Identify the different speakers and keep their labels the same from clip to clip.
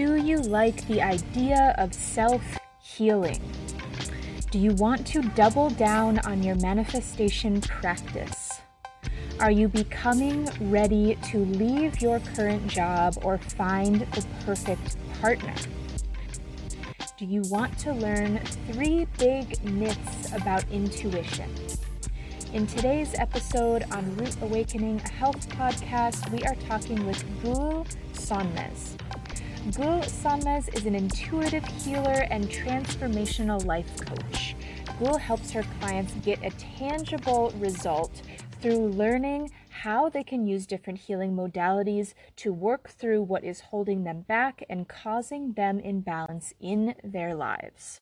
Speaker 1: Do you like the idea of self healing? Do you want to double down on your manifestation practice? Are you becoming ready to leave your current job or find the perfect partner? Do you want to learn three big myths about intuition? In today's episode on Root Awakening, a health podcast, we are talking with Gul Sonmez. Gul Sonmez is an intuitive healer and transformational life coach. Gul helps her clients get a tangible result through learning how they can use different healing modalities to work through what is holding them back and causing them imbalance in their lives.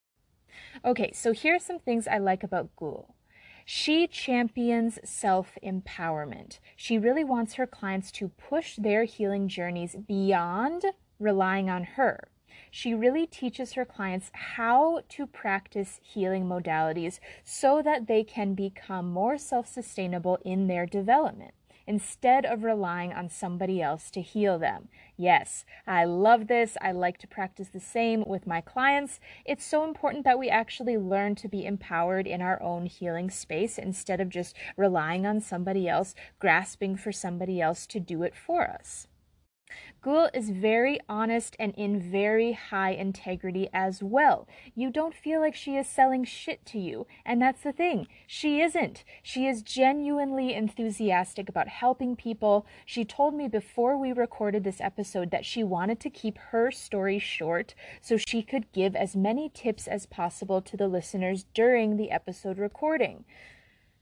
Speaker 1: Okay, so here are some things I like about Gul. She champions self empowerment. She really wants her clients to push their healing journeys beyond relying on her. She really teaches her clients how to practice healing modalities so that they can become more self sustainable in their development instead of relying on somebody else to heal them. Yes, I love this. I like to practice the same with my clients. It's so important that we actually learn to be empowered in our own healing space instead of just relying on somebody else, grasping for somebody else to do it for us. Gul is very honest and in very high integrity as well. You don't feel like she is selling shit to you. And that's the thing. She isn't. She is genuinely enthusiastic about helping people. She told me before we recorded this episode that she wanted to keep her story short so she could give as many tips as possible to the listeners during the episode recording.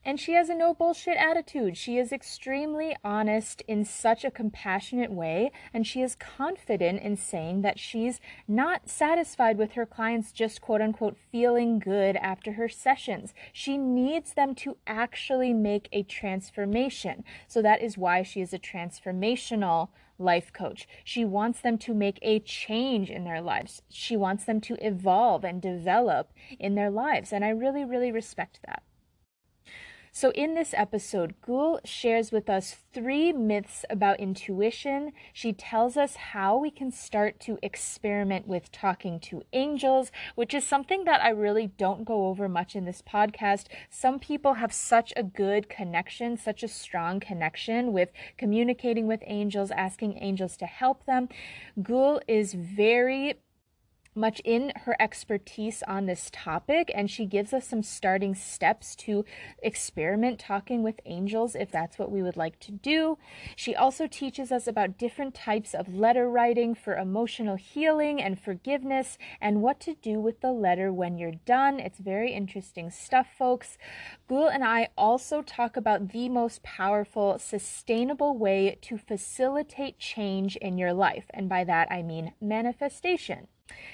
Speaker 1: And she has a no bullshit attitude. She is extremely honest in such a compassionate way, and she is confident in saying that she's not satisfied with her clients just quote unquote feeling good after her sessions. She needs them to actually make a transformation. So that is why she is a transformational life coach. She wants them to make a change in their lives. She wants them to evolve and develop in their lives. And I really, really respect that. So, in this episode, Gul shares with us three myths about intuition. She tells us how we can start to experiment with talking to angels, which is something that I really don't go over much in this podcast. Some people have such a good connection, such a strong connection with communicating with angels, asking angels to help them. Gul is very much in her expertise on this topic, and she gives us some starting steps to experiment talking with angels if that's what we would like to do. She also teaches us about different types of letter writing for emotional healing and forgiveness, and what to do with the letter when you're done. It's very interesting stuff, folks. Gul and I also talk about the most powerful, sustainable way to facilitate change in your life, and by that I mean manifestation.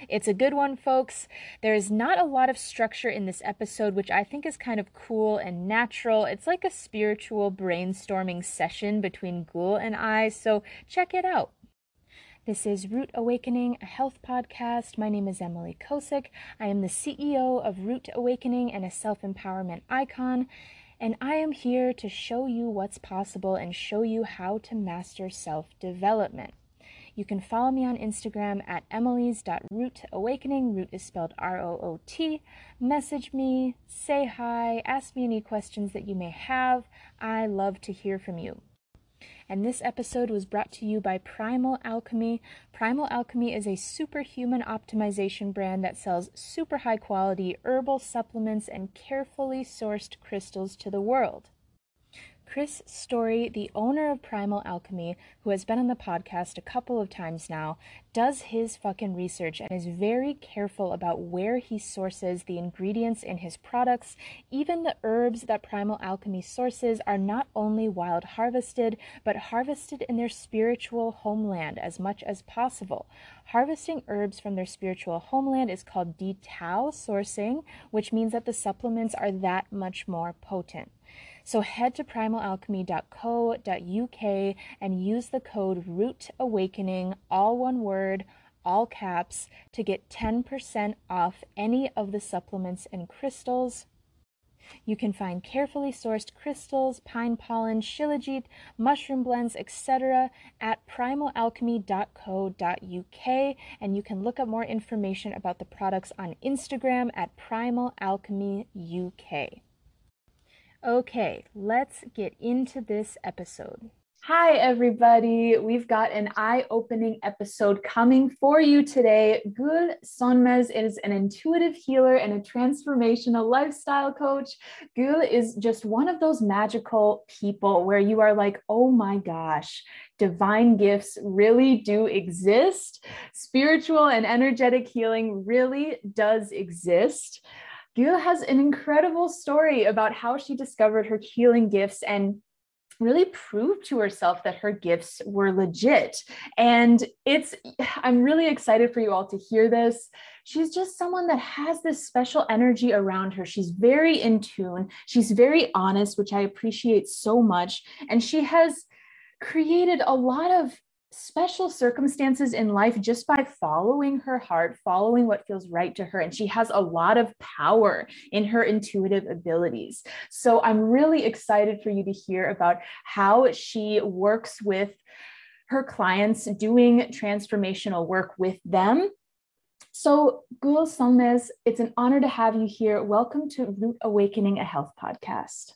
Speaker 1: It's a good one, folks. There is not a lot of structure in this episode, which I think is kind of cool and natural. It's like a spiritual brainstorming session between Gul and I, so check it out. This is Root Awakening, a health podcast. My name is Emily Kosick. I am the CEO of Root Awakening and a self empowerment icon. And I am here to show you what's possible and show you how to master self development. You can follow me on Instagram at emily's.rootawakening. Root is spelled R O O T. Message me, say hi, ask me any questions that you may have. I love to hear from you. And this episode was brought to you by Primal Alchemy. Primal Alchemy is a superhuman optimization brand that sells super high quality herbal supplements and carefully sourced crystals to the world. Chris Story, the owner of Primal Alchemy, who has been on the podcast a couple of times now, does his fucking research and is very careful about where he sources the ingredients in his products. Even the herbs that Primal Alchemy sources are not only wild harvested, but harvested in their spiritual homeland as much as possible. Harvesting herbs from their spiritual homeland is called detau sourcing, which means that the supplements are that much more potent. So head to primalalchemy.co.uk and use the code Root Awakening, all one word, all caps, to get 10% off any of the supplements and crystals. You can find carefully sourced crystals, pine pollen, shilajit, mushroom blends, etc. at primalalchemy.co.uk and you can look up more information about the products on Instagram at primalalchemyuk. Okay, let's get into this episode. Hi, everybody. We've got an eye opening episode coming for you today. Gul Sonmez is an intuitive healer and a transformational lifestyle coach. Gul is just one of those magical people where you are like, oh my gosh, divine gifts really do exist. Spiritual and energetic healing really does exist. Gul has an incredible story about how she discovered her healing gifts and really proved to herself that her gifts were legit. And it's, I'm really excited for you all to hear this. She's just someone that has this special energy around her. She's very in tune. She's very honest, which I appreciate so much. And she has created a lot of special circumstances in life just by following her heart, following what feels right to her. And she has a lot of power in her intuitive abilities. So I'm really excited for you to hear about how she works with her clients doing transformational work with them. So, Gul Sonmez, it's an honor to have you here. Welcome to Root Awakening, a health podcast.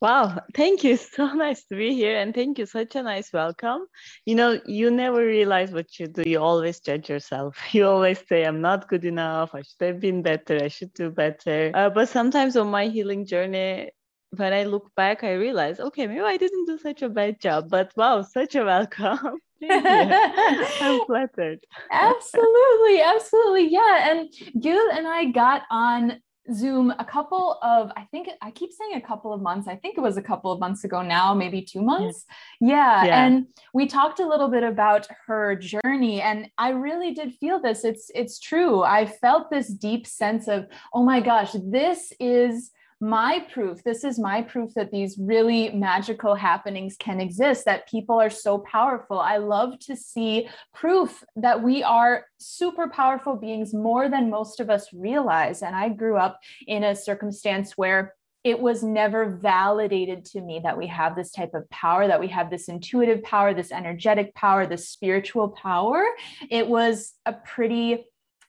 Speaker 2: Wow, thank you. So nice to be here. And thank you. Such a nice welcome. You know, you never realize what you do. You always judge yourself. You always say, I'm not good enough. I should have been better. I should do better. Uh, but sometimes on my healing journey, when I look back, I realize, okay, maybe I didn't do such a bad job. But wow, such a welcome. I'm flattered.
Speaker 1: absolutely, absolutely. Yeah. And Gul and I got on Zoom a couple of, I think I keep saying a couple of months. I think it was a couple of months ago now, maybe two months. Yeah. yeah. And we talked a little bit about her journey. And I really did feel this. It's it's true. I felt this deep sense of, oh my gosh, this is my proof this is my proof that these really magical happenings can exist that people are so powerful i love to see proof that we are super powerful beings more than most of us realize and i grew up in a circumstance where it was never validated to me that we have this type of power, that we have this intuitive power, this energetic power, this spiritual power. It was a pretty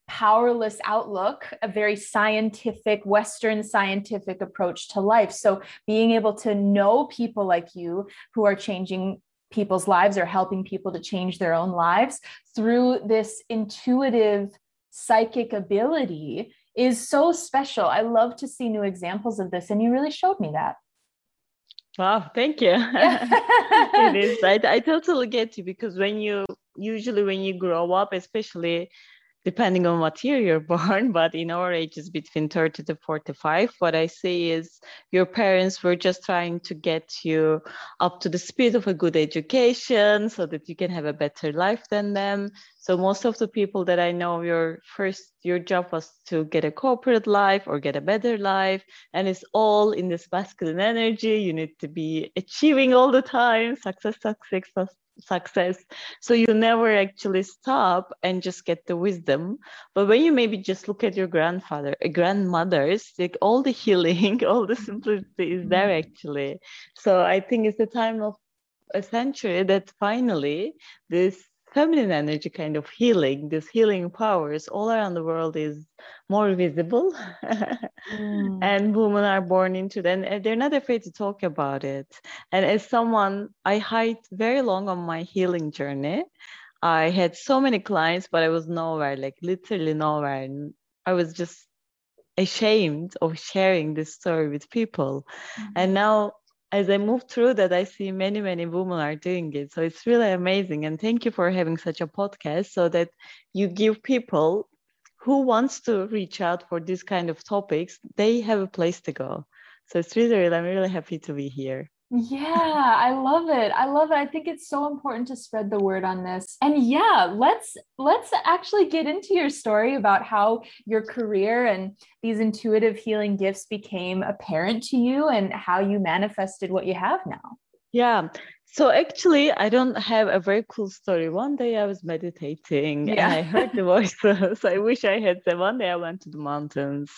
Speaker 1: powerless outlook, a very scientific, Western scientific approach to life. So, being able to know people like you who are changing people's lives or helping people to change their own lives through this intuitive psychic ability is so special. I love to see new examples of this, and you really showed me that.
Speaker 2: Wow, thank you. it is. I, I totally get you because when you usually when you grow up, especially depending on what year you're born, but in our ages between 30 to 45, what I see is your parents were just trying to get you up to the speed of a good education so that you can have a better life than them. So most of the people that I know, your first your job was to get a corporate life or get a better life, and it's all in this masculine energy. You need to be achieving all the time, success, success, success so you never actually stop and just get the wisdom. But when you maybe just look at your grandfather uh, grandmothers like all the healing all the simplicity is there mm-hmm. actually. So i think it's the time of a century that finally this feminine energy kind of healing, this healing powers all around the world is more visible. mm. And women are born into it and they're not afraid to talk about it. And as someone, I hiked very long on my healing journey. I had so many clients, but I was nowhere, like literally nowhere. And I was just ashamed of sharing this story with people. Mm. And now as I move through that, I see many, many women are doing it. So it's really amazing. And thank you for having such a podcast so that you give people who wants to reach out for this kind of topics, they have a place to go. So it's really, really, I'm really happy to be here.
Speaker 1: Yeah, I love it. I love it. I think it's so important to spread the word on this. And yeah, let's let's actually get into your story about how your career and these intuitive healing gifts became apparent to you and how you manifested what you have now.
Speaker 2: Yeah. So actually, I don't have a very cool story. One day I was meditating yeah. and I heard the voices. I wish I had them. One day I went to the mountains.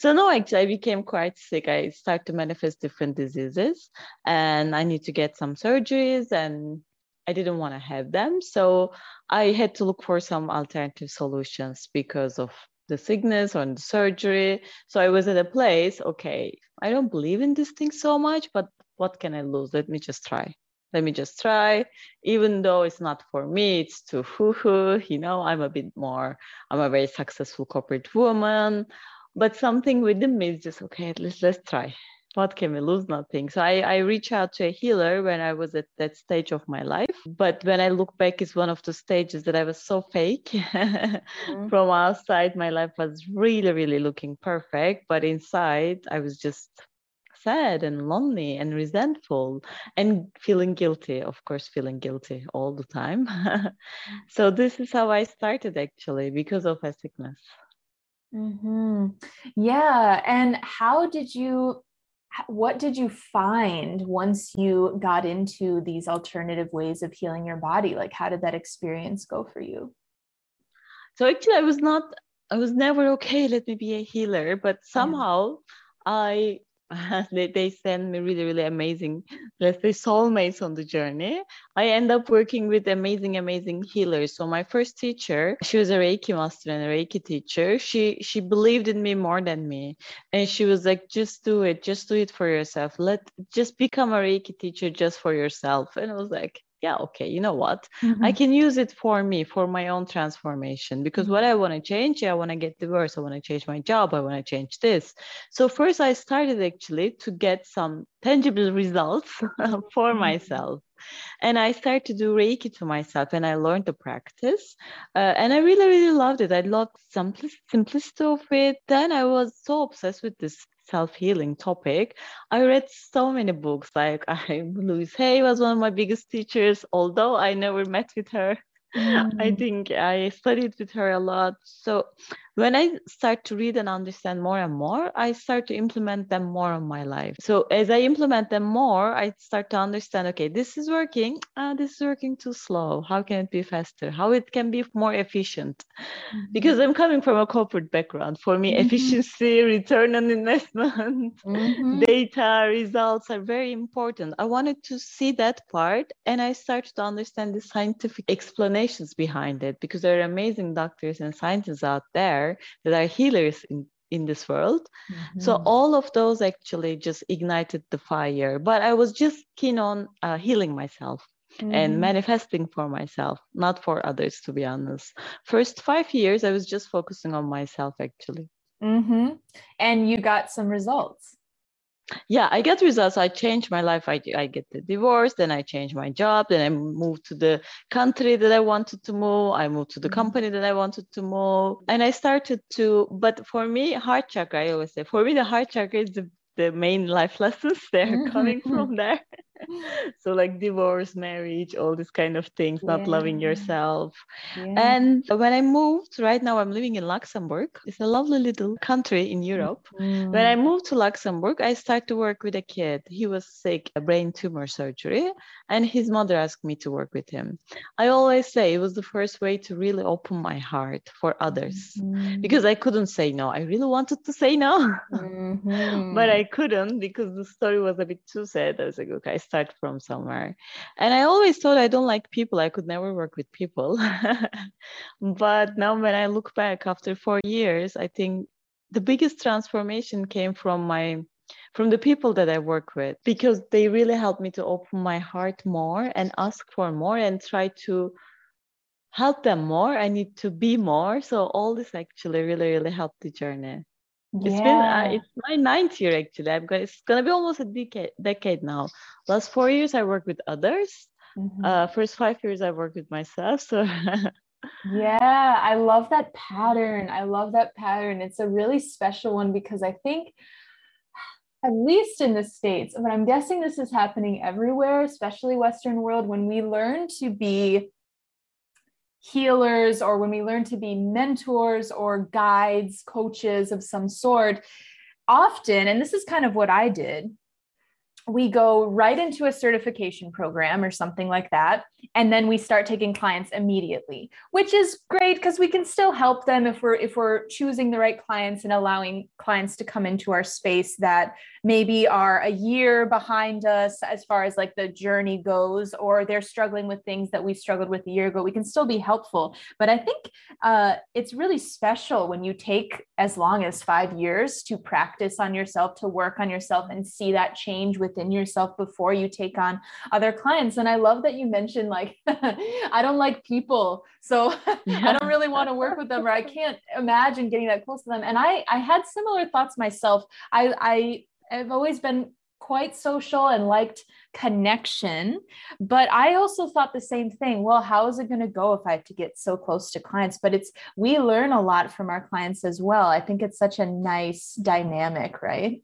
Speaker 2: So no, actually, I became quite sick. I started to manifest different diseases, and I need to get some surgeries, and I didn't want to have them. So I had to look for some alternative solutions because of the sickness or the surgery. So I was at a place. Okay, I don't believe in this thing so much, but what can I lose? Let me just try let me just try. Even though it's not for me it's too hoo-hoo you know i'm a bit more i'm a very successful corporate woman. But something within me is just okay at least let's try. What can we lose? Nothing. So I, I reach out to a healer when i was at that stage of my life. But when i look back it's one of the stages that i was so fake. Mm-hmm. from outside my life was really really looking perfect. But inside i was just sad and lonely and resentful and feeling guilty of course feeling guilty all the time so this is how i started actually because of a sickness
Speaker 3: mm-hmm. yeah and how did you what did you find once you got into these alternative ways of healing your body like how did that experience go for you
Speaker 2: so actually i was not i was never okay let me be a healer but somehow yeah. i they, they send me really really amazing let's say soulmates on the journey. I end up working with amazing amazing healers. So my first teacher she was a reiki master and a reiki teacher. She she believed in me more than me. And she was like just do it just do it for yourself. Let just become a reiki teacher just for yourself. And i was like yeah, okay, you know what? Mm-hmm. I can use it for me, for my own transformation. Because what I want to change, I want to get divorced, I want to change my job, I want to change this. So first I started actually to get some tangible results for mm-hmm. myself. And I started to do Reiki to myself and I learned the practice. Uh, and I really, really loved it. I loved simplicity, simplicity of it. Then I was so obsessed with this self-healing topic i read so many books like i louise hay was one of my biggest teachers although i never met with her mm. i think i studied with her a lot so when I start to read and understand more and more, I start to implement them more in my life. So as I implement them more, I start to understand, okay, this is working. Uh, this is working too slow. How can it be faster? How it can be more efficient? Mm-hmm. Because I'm coming from a corporate background. For me, mm-hmm. efficiency, return on investment, mm-hmm. data, results are very important. I wanted to see that part and I started to understand the scientific explanations behind it because there are amazing doctors and scientists out there there that are healers in, in this world. Mm-hmm. So all of those actually just ignited the fire. But I was just keen on uh, healing myself. Mm-hmm. and manifesting for myself, not for others, to be honest. First five years, I was just focusing on myself, actually.
Speaker 3: Mm-hmm. And you got some results
Speaker 2: yeah i get results. I change my life. I, I get the divorce then i change my job then i move to the country that i wanted to move. I move to the mm-hmm. company that i wanted to move. And i started to but for me heart chakra i always say for me the heart chakra is the, the main life lessons they're mm-hmm. coming from there so like divorce marriage all these kind of things yeah. not loving yourself yeah. and when i moved right now i'm living in luxembourg it's a lovely little country in europe mm. when i moved to luxembourg i started to work with a kid he was sick a brain tumor surgery and his mother asked me to work with him i always say it was the first way to really open my heart for others mm. because i couldn't say no i really wanted to say no mm-hmm. but i couldn't because the story was a bit too sad i was like okay start from somewhere. And I always thought I don't like people. I could never work with people. but now when I look back after four years, I think the biggest transformation came from my from the people that I work with because they really helped me to open my heart more and ask for more and try to help them more. I need to be more. So all this actually really, really helped the journey. Yeah. It's been uh, it's my ninth year actually. I'm going. It's gonna be almost a decade decade now. Last four years I worked with others. Mm-hmm. Uh, first five years I worked with myself. So.
Speaker 3: yeah, I love that pattern. I love that pattern. It's a really special one because I think, at least in the states, but I'm guessing this is happening everywhere, especially Western world, when we learn to be healers or when we learn to be mentors or guides, coaches of some sort, often, and this is kind of what I did,
Speaker 1: we go right into a certification program or something like that and then we start taking clients immediately which is great because we can still help them if we're if we're choosing the right clients and allowing clients to come into our space that maybe are a year behind us as far as like the journey goes or they're struggling with things that we struggled with a year ago we can still be helpful. But i think uh, it's really special when you take as long as five years to practice on yourself to work on yourself and see that change within yourself before you take on other clients. And i love that you mentioned like i don't like people so yeah. i don't really want to work with them or i can't imagine getting that close to them and i i had similar thoughts myself i i I've always been quite social and liked connection. But I also thought the same thing. Well, how is it going to go if I have to get so close to clients? But it's, we learn a lot from our clients as well. I think it's such a nice dynamic, right?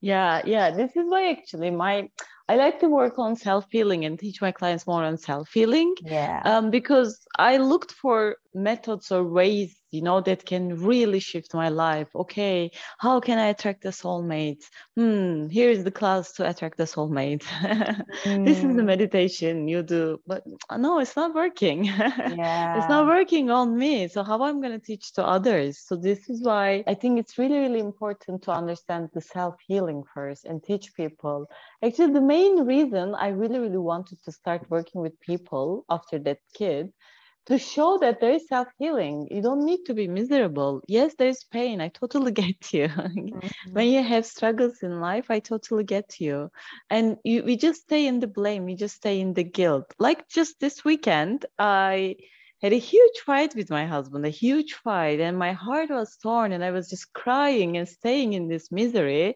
Speaker 2: Yeah, yeah. This is why actually my I like to work on self healing and teach my clients more on self healing.
Speaker 1: Yeah.
Speaker 2: Um, because I looked for methods or ways you know that can really shift my life okay how can i attract a soulmate hmm here's the class to attract a soulmate mm. this is the mm. meditation you do but no it's not working yeah. it's not working on me so how am i'm going to teach to others so this is why i think it's really really important to understand the self-healing first and teach people actually the main reason i really really wanted to start working with people after that kid to show that there is self healing. You don't need to be miserable. Yes, there's pain. I totally get you. mm-hmm. When you have struggles in life, I totally get you. And you, we just stay in the blame. We just stay in the guilt. Like just this weekend, I had a huge fight with my husband, a huge fight, and my heart was torn, and I was just crying and staying in this misery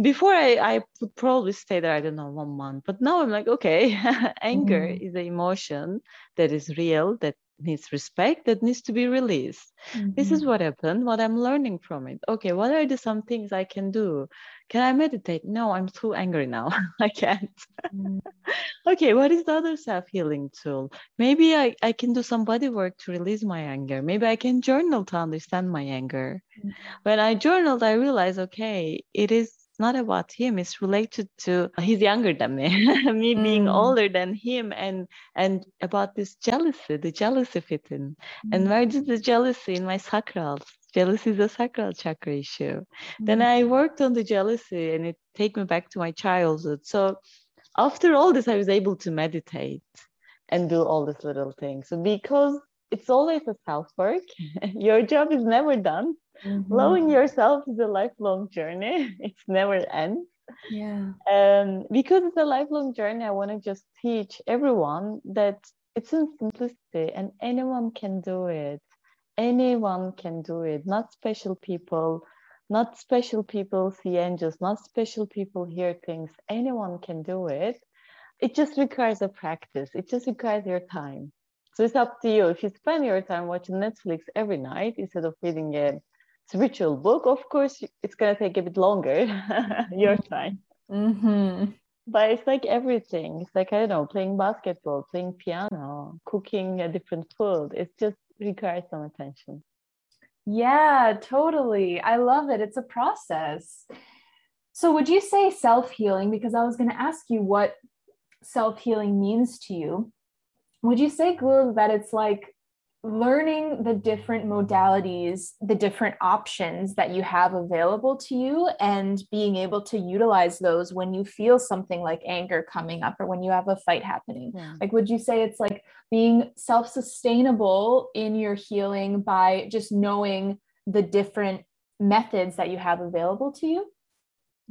Speaker 2: before I, I would probably stay there, I don't know, one month. But now I'm like, okay, anger mm. is an emotion that is real, that needs respect, that needs to be released. Mm-hmm. This is mm-hmm. what happened, what I'm learning from it. Okay, what are the some things I can do? Can I meditate? No, I'm too angry now. I can't. Mm. okay, what is the other self-healing tool? Maybe I, I can do some body work to release my anger. Maybe I can journal to understand my anger. Mm-hmm. When I journaled, I realized, okay, it is not about him it's related to he's younger than me me mm. being older than him and and about this jealousy the jealousy fitting mm. and where did the jealousy in my sacral jealousy is a sacral chakra issue mm. then i worked on the jealousy and it take me back to my childhood so after all this i was able to meditate and do all these little things so because it's always a self work your job is never done. Mm-hmm. loving yourself is a lifelong journey. It's never ends.
Speaker 1: Yeah.
Speaker 2: Um because it's a lifelong journey i want to just teach everyone that it's in simplicity and anyone can do it. Anyone can do it. Not special people not special people see angels not special people hear things. Anyone can do it. It just requires a practice. It just requires your time so it's up to you if you spend your time watching netflix every night instead of reading a spiritual book, of course, it's going to take a bit longer, your time.
Speaker 1: Mm-hmm.
Speaker 2: But it's like everything. It's like, I don't know, playing basketball, playing piano, cooking a different food. It just requires some attention.
Speaker 1: Yeah, totally. I love it. It's a process. So, would you say self healing? Because I was going to ask you what self healing means to you. Would you say, Gul, that it's like learning the different modalities, the different options that you have available to you, and being able to utilize those when you feel something like anger coming up or when you have a fight happening. Yeah. Like, would you say it's like being self sustainable in your healing by just knowing the different methods that you have available to you?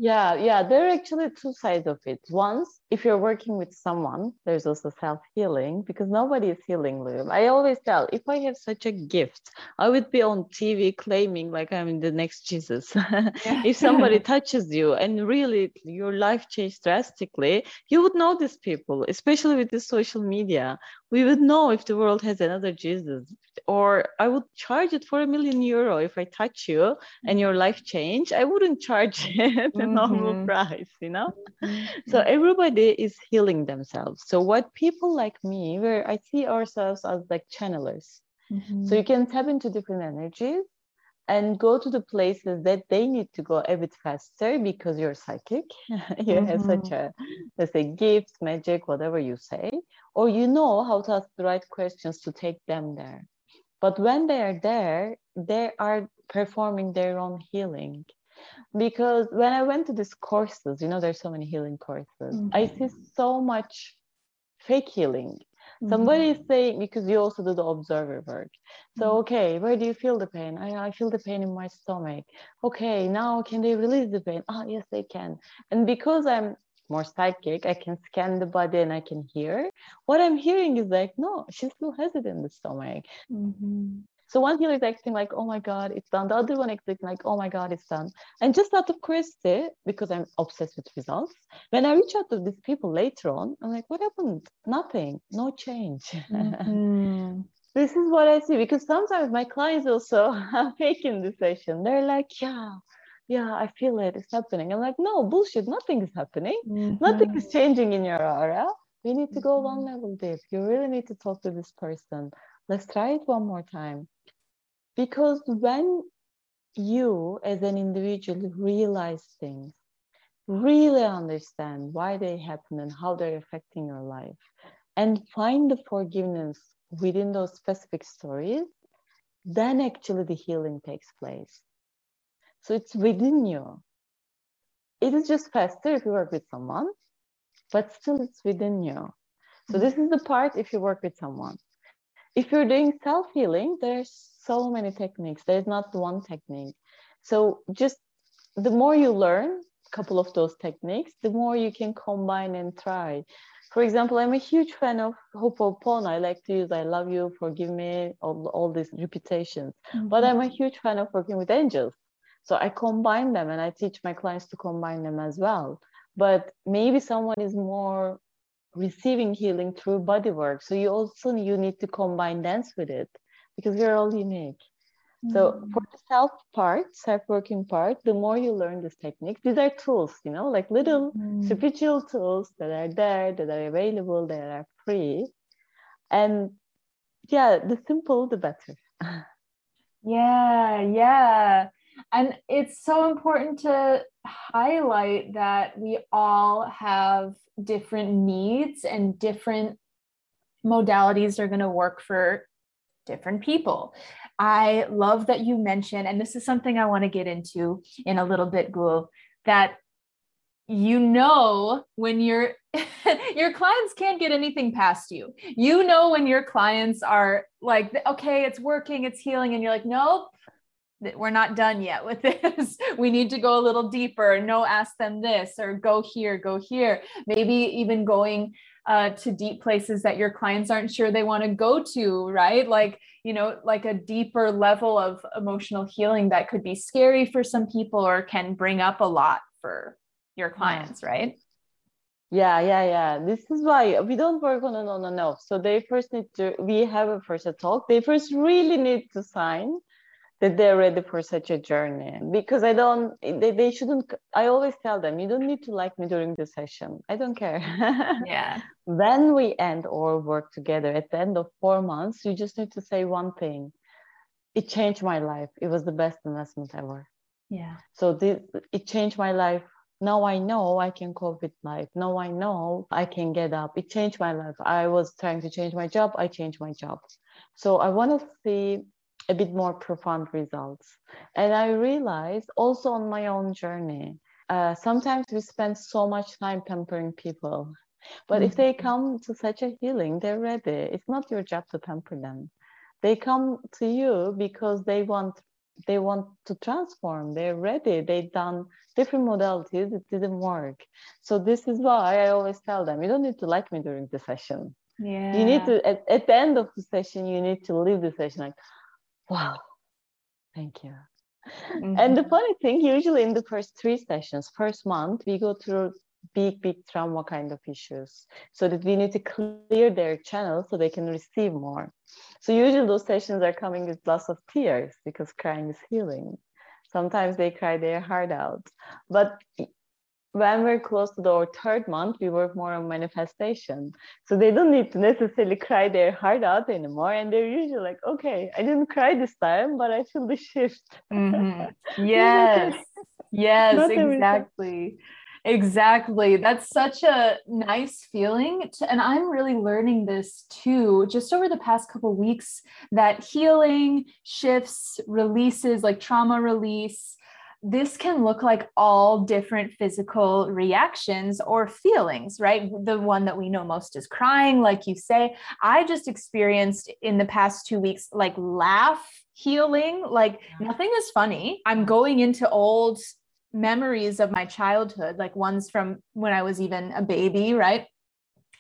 Speaker 2: Yeah, yeah, there are actually two sides of it. Once, if you're working with someone, there's also self healing because nobody is healing them. I always tell if I have such a gift, I would be on TV claiming like I'm the next Jesus. Yeah. if somebody touches you and really your life changed drastically, you would know these people, especially with the social media. We would know if the world has another Jesus, or I would charge it for a million euro if I touch you and your life change. I wouldn't charge it a normal mm-hmm. price, you know. Mm-hmm. So everybody is healing themselves. So what people like me, where I see ourselves as like channelers. Mm-hmm. So you can tap into different energies and go to the places that they need to go a bit faster because you're psychic you mm-hmm. have such mm-hmm. a let's say gifts magic whatever you say or you know how to ask the right questions to take them there but when they are there they are performing their own healing because when i went to these courses you know there's so many healing courses mm-hmm. i see so much fake healing Somebody is saying because you also do the observer work. So mm-hmm. okay, where do you feel the pain? I, I feel the pain in my stomach. Okay, now can they release the pain? Oh yes, they can. And because I'm more psychic, I can scan the body and I can hear. What I'm hearing is like, no, she still has it in the stomach. Mm-hmm. So one healer is acting like, oh my God, it's done. The other one acting like, oh my God, it's done. And just out of curiosity, because I'm obsessed with results, when I reach out to these people later on, I'm like, what happened? Nothing, no change. Mm-hmm. this is what I see because sometimes my clients also are faking the session. They're like, yeah, yeah, I feel it, it's happening. I'm like, no, bullshit, nothing is happening. Mm-hmm. Nothing is changing in your aura. We need to go one mm-hmm. level deep. You really need to talk to this person. Let's try it one more time. Because when you, as an individual, realize things, really understand why they happen and how they're affecting your life, and find the forgiveness within those specific stories, then actually the healing takes place. So it's within you. It is just faster if you work with someone, but still it's within you. So this is the part if you work with someone. If you're doing self-healing, there's so many techniques. There's not one technique. So just the more you learn a couple of those techniques, the more you can combine and try. For example, I'm a huge fan of Ho'oponopono. I like to use I love you, forgive me, all, all these repetitions. Mm-hmm. But I'm a huge fan of working with angels. So I combine them and I teach my clients to combine them as well. But maybe someone is more receiving healing through body work. So you also you need to combine dance with it because we're all unique. Mm. So for the self part, self-working part, the more you learn this technique, these are tools, you know, like little mm. spiritual tools that are there, that are available, that are free. And yeah, the simple, the better.
Speaker 1: yeah, yeah. And it's so important to highlight that we all have different needs and different modalities are going to work for different people. I love that you mentioned, and this is something I want to get into in a little bit, Gul, that you know when your your clients can't get anything past you. You know when your clients are like, okay, it's working, it's healing, and you're like, nope, we're not done yet with this. we need to go a little deeper. No, ask them this or go here, go here. Maybe even going uh, to deep places that your clients aren't sure they want to go to, right? Like, you know, like a deeper level of emotional healing that could be scary for some people or can bring up a lot for your clients, right?
Speaker 2: Yeah, yeah, yeah. This is why we don't work on an on and off. So they first need to, we have a first talk. They first really need to sign that they're ready for such a journey. Because i don't they, they shouldn't i always tell them you don't need to like me during the session. I don't care.
Speaker 1: Yeah.
Speaker 2: When we end or work together. At the end of four months you just need to say one thing. It changed my life. It was the best investment ever.
Speaker 1: Yeah.
Speaker 2: So this it changed my life. Now i know i can cope with life. Now i know i can get up. It changed my life. I was trying to change my job. I changed my job. So i want to see a bit more profound results. And I realized also on my own journey, uh, sometimes we spend so much time pampering people. But mm-hmm. if they mm-hmm. come to such a healing, they're ready. It's not your job to pamper them. They come to you because they want they want to transform. They're ready. They've done different modalities. It didn't work. So this is why I always tell them, you don't need to like me during the session.
Speaker 1: Yeah.
Speaker 2: You need to at, at the end of the session, you need to leave the session like, wow, thank you. Mm-hmm. And the funny thing, usually in the first three sessions, first month, we go through big, big trauma kind of issues so that we need to clear their channel so they can receive more. So usually those sessions are coming with lots of tears because crying is healing. Sometimes they cry their heart out. But when we're close to the third month, we work more on manifestation. So they don't need to necessarily cry their heart out anymore. And they're usually like, okay, I didn't cry this time, but I feel the shift.
Speaker 1: Mm-hmm. Yes. yes, exactly. Exactly. That's such a nice feeling. To, and I'm really learning this too, just over the past couple weeks that healing, shifts, releases, like trauma release, this can look like all different physical reactions or feelings, right? The one that we know most is crying, like you say. I just experienced in the past two weeks, like laugh healing, like nothing is funny. I'm going into old memories of my childhood, like ones from when I was even a baby, right?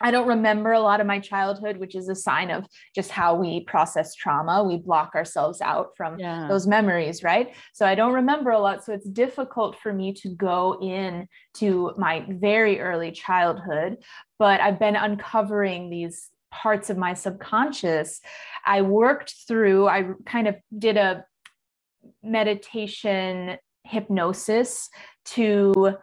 Speaker 1: I don't remember a lot of my childhood, which is a sign of just how we process trauma. We block ourselves out from yeah. those memories, right? So I don't remember a lot. So it's difficult for me to go in to my very early childhood, but I've been uncovering these parts of my subconscious. I worked through, I kind of did a meditation hypnosis to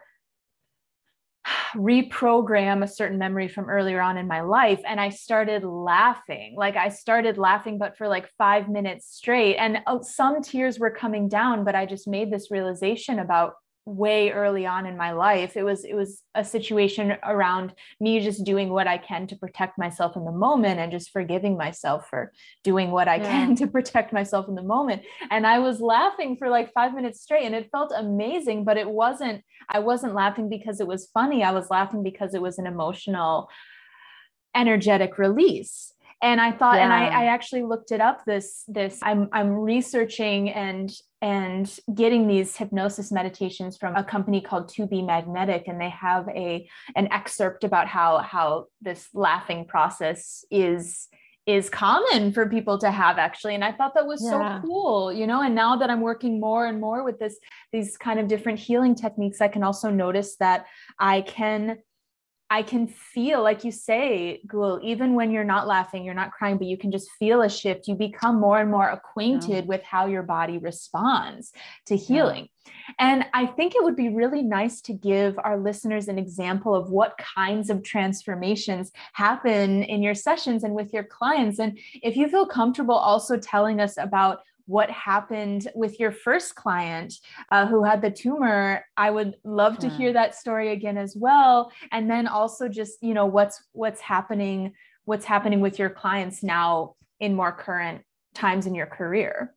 Speaker 1: reprogram a certain memory from earlier on in my life and i started laughing. Like i started laughing but for like 5 minutes straight and uh, some tears were coming down but i just made this realization about way early on in my life it was it was a situation around me just doing what i can to protect myself in the moment and just forgiving myself for doing what i yeah. can to protect myself in the moment and i was laughing for like 5 minutes straight and it felt amazing but it wasn't i wasn't laughing because it was funny i was laughing because it was an emotional energetic release and i thought yeah. and I, I actually looked it up this this i'm i'm researching and and getting these hypnosis meditations from a company called to be magnetic and they have a an excerpt about how how this laughing process is is common for people to have actually and i thought that was yeah. so cool you know and now that i'm working more and more with this these kind of different healing techniques i can also notice that i can I can feel, like you say, Gul, even when you're not laughing, you're not crying, but you can just feel a shift. You become more and more acquainted yeah. with how your body responds to healing. Yeah. And I think it would be really nice to give our listeners an example of what kinds of transformations happen in your sessions and with your clients. And if you feel comfortable also telling us about what happened with your first client uh, who had the tumor i would love to hear that story again as well. And then also just you know what's what's happening what's happening with your clients now in more current times in your career.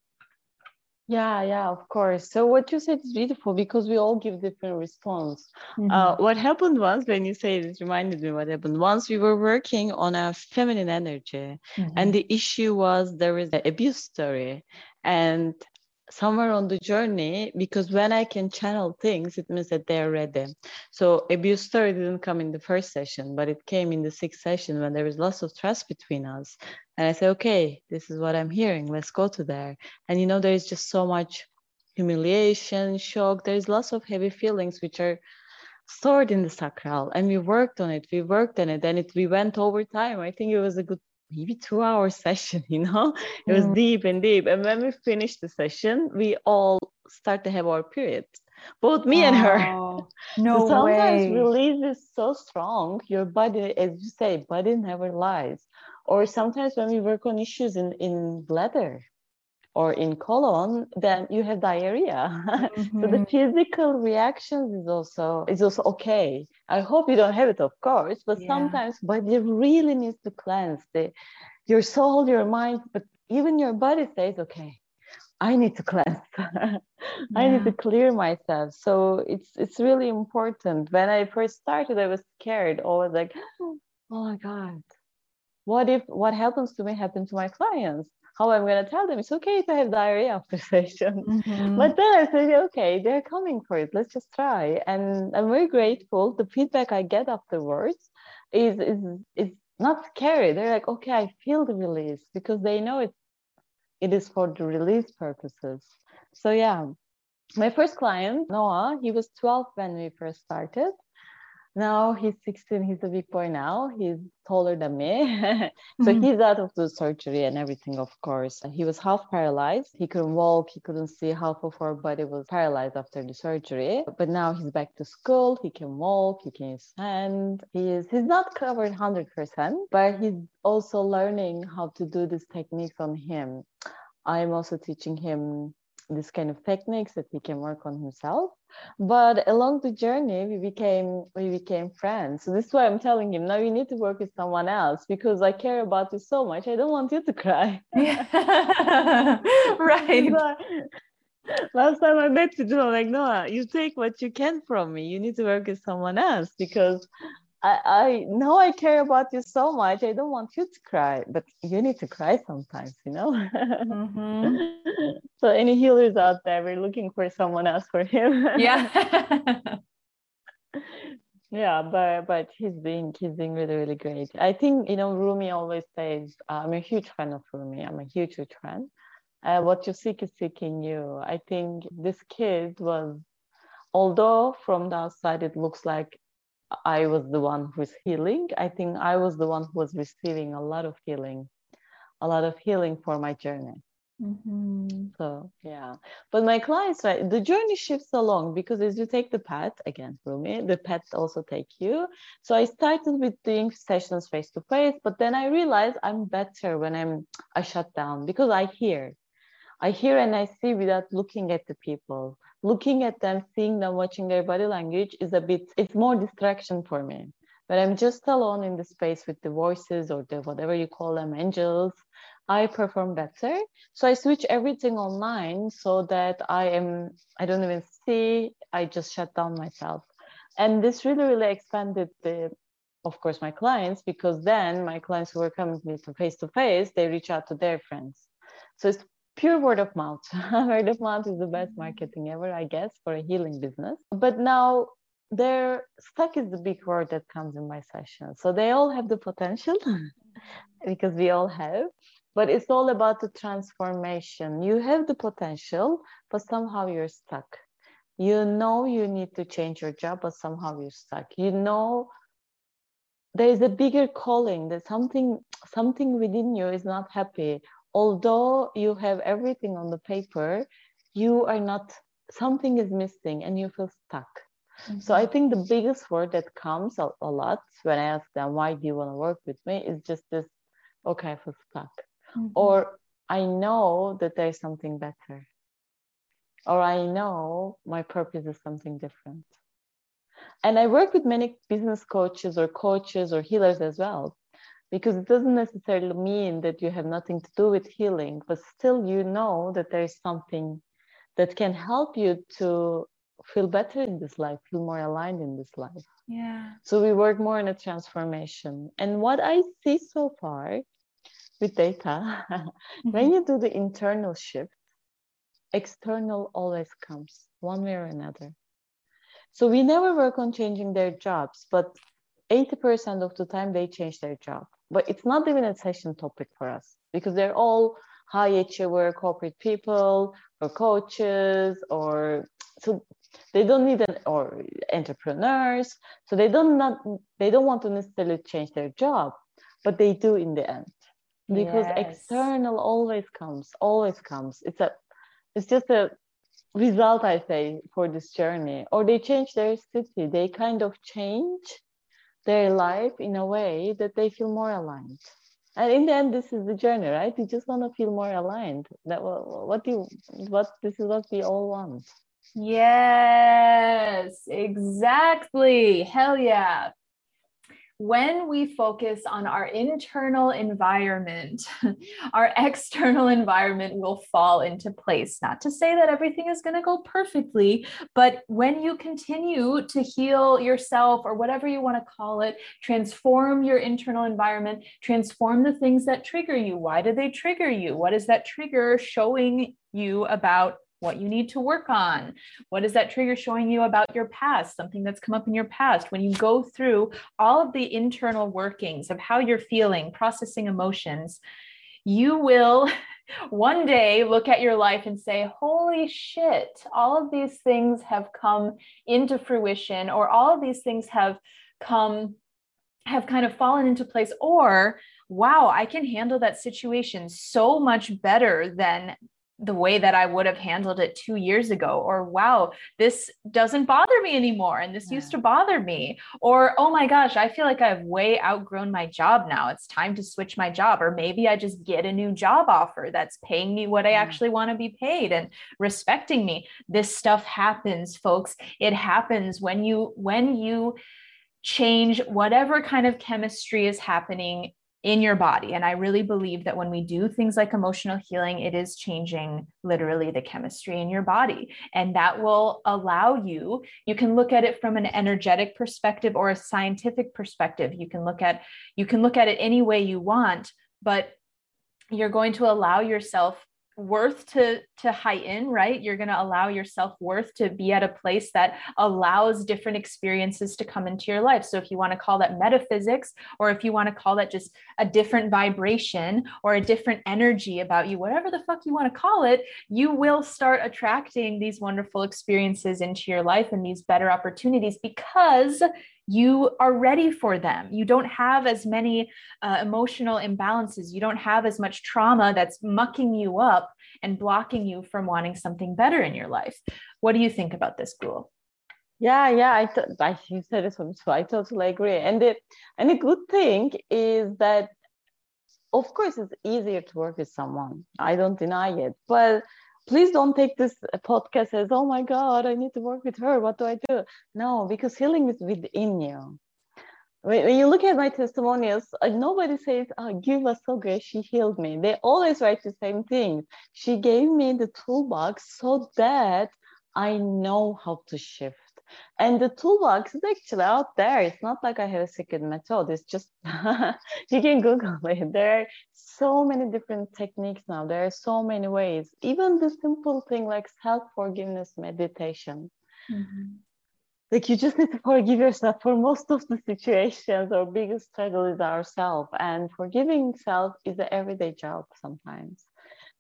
Speaker 2: Yeah yeah of course. So what you said is beautiful because we all give different response. Mm-hmm. uh, what happened once when you say it reminded me what happened once we were working on a feminine energy mm-hmm. and the issue was there is an abuse story and somewhere on the journey because when i can channel things it means that they're ready so abuse story didn't come in the first session but it came in the sixth session when there was lots of trust between us. And i said okay this is what i'm hearing. Let's go to there. And you know there is just so much humiliation shock. There's lots of heavy feelings which are stored in the sacral. And we worked on it. We worked on it. And it we went over time. I think it was a good maybe two hour session you know? It was mm. deep and deep. And when we finished the session we all start to have our periods both me oh, and her.
Speaker 1: No so sometimes
Speaker 2: way. release is so strong. Your body as you say body never lies. Or sometimes when we work on issues in in bladder or in colon, then you have diarrhea. Mm-hmm. so the mm-hmm. physical reactions is also is also okay. I hope you don't have it, of course, but yeah. sometimes body really needs to cleanse the your soul, your mind, but even your body says, okay, I need to cleanse. yeah. I need to clear myself. So it's it's really important. When I first started, I was scared, always like, oh my God, what if what happens to me happen to my clients? How I'm going to tell them it's okay to have diarrhea after session. Mm-hmm. But then I said, okay, they're coming for it. Let's just try. And I'm very grateful. The feedback I get afterwards is is is not scary. They're like, okay, I feel the release because they know it it is for the release purposes. So yeah. My first client, Noah, he was 12 when we first started. Now he's 16 he's a big boy now. He's taller than me. So mm-hmm. he's out of the surgery and everything of course. He was half paralyzed. He couldn't walk he couldn't see half of our body was paralyzed after the surgery. But now he's back to school. He can walk he can stand. He is he's not covered 100% but he's also learning how to do these techniques on him. I'm also teaching him this kind of techniques that he can work on himself. But along the journey we became we became friends. So this is why i'm telling him now you need to work with someone else because i care about you so much i don't want you to cry. Yeah.
Speaker 1: right.
Speaker 2: Last time i met you i'm like no you take what you can from me. You need to work with someone else because I, I know I care about you so much. I don't want you to cry, but you need to cry sometimes, you know? Mm-hmm. so, any healers out there, we're looking for someone else for him.
Speaker 1: yeah.
Speaker 2: yeah, but but he's doing he's doing really really great. I think you know Rumi always says I'm a huge fan of Rumi. I'm a huge huge fan. Uh, what you seek is seeking you. I think this kid was, although from the outside it looks like I was the one who's healing. I think I was the one who was receiving a lot of healing, a lot of healing for my journey. Mm-hmm. So yeah, but my clients, right, the journey shifts along because as you take the path again, Rumi, the path also take you. So I started with doing sessions face to face, but then I realized I'm better when I'm I shut down because I hear, I hear and I see without looking at the people looking at them, seeing them, watching their body language is a bit, it's more distraction for me. But I'm just alone in the space with the voices or the whatever you call them, angels. I perform better. So I switch everything online so that I am, I don't even see, I just shut down myself. And this really, really expanded the, of course, my clients, because then my clients who were coming to me face to face, they reach out to their friends. So it's pure word of mouth. word of mouth is the best mm-hmm. marketing ever, I guess, for a healing business. But now they're stuck is the big word that comes in my session. So they all have the potential mm-hmm. because we all have, but it's all about the transformation. You have the potential, but somehow you're stuck. You know you need to change your job, but somehow you're stuck. You know there is a bigger calling that something something within you is not happy although you have everything on the paper, you are not, something is missing and you feel stuck. Mm-hmm. So I think the biggest word that comes a, a, lot when I ask them, why do you want to work with me? is just this, okay, I feel stuck. Mm-hmm. Or I know that there's something better. Or I know my purpose is something different. And I work with many business coaches or coaches or healers as well because it doesn't necessarily mean that you have nothing to do with healing, but still you know that there is something that can help you to feel better in this life, feel more aligned in this life.
Speaker 1: Yeah.
Speaker 2: So we work more on a transformation. And what I see so far with data, mm-hmm. when you do the internal shift, external always comes one way or another. So we never work on changing their jobs, but 80% of the time they change their job but it's not even a session topic for us because they're all high achiever corporate people or coaches or so they don't need an or entrepreneurs. So they don't not they don't want to necessarily change their job but they do in the end. Because yes. external always comes always comes. It's a it's just a result i say for this journey. Or they change their city. They kind of change their life in a way that they feel more aligned. And in the end this is the journey right? You just want to feel more aligned. That what you what this is what we all want.
Speaker 1: Yes exactly. Hell yeah when we focus on our internal environment, our external environment will fall into place. Not to say that everything is going to go perfectly, but when you continue to heal yourself or whatever you want to call it, transform your internal environment, transform the things that trigger you. Why do they trigger you? What is that trigger showing you about what you need to work on. What is that trigger showing you about your past, something that's come up in your past? When you go through all of the internal workings of how you're feeling, processing emotions, you will one day look at your life and say, holy shit, all of these things have come into fruition, or all of these things have come, have kind of fallen into place, or wow, I can handle that situation so much better than the way that I would have handled it two years ago, or wow, this doesn't bother me anymore. And this yeah. used to bother me. Or, oh my gosh, I feel like I've way outgrown my job now. It's time to switch my job. Or maybe I just get a new job offer that's paying me what I actually want to be paid and respecting me. This stuff happens, folks. It happens when you, when you, change whatever kind of chemistry is happening in your body. And I really believe that when we do things like emotional healing, it is changing literally the chemistry in your body. And that will allow you, you can look at it from an energetic perspective or a scientific perspective. You can look at, you can look at it any way you want, but you're going to allow yourself worth to to heighten right? You're going to allow your self-worth to be at a place that allows different experiences to come into your life. So if you want to call that metaphysics or if you want to call that just a different vibration or a different energy about you whatever the fuck you want to call it you will start attracting these wonderful experiences into your life and these better opportunities because you are ready for them. You don't have as many uh, emotional imbalances. You don't have as much trauma that's mucking you up and blocking you from wanting something better in your life. What do you think about this, Gul?
Speaker 2: Yeah, yeah, I, th- I you said it so I totally agree. And the and the good thing is that, of course, it's easier to work with someone. I don't deny it, but please don't take this podcast as oh my god i need to work with her. What do i do? No because healing is within you. When, you look at my testimonials uh, nobody says oh give us so great. She healed me. They always write the same thing. She gave me the toolbox so that i know how to shift and the toolbox is actually out there. It's not like I have a secret method. It's just you can Google it. There are so many different techniques now. There are so many ways. Even the simple thing like self-forgiveness meditation. Mm-hmm. Like you just need to forgive yourself for most of the situations. Our biggest struggle is ourself, and forgiving self is an everyday job sometimes.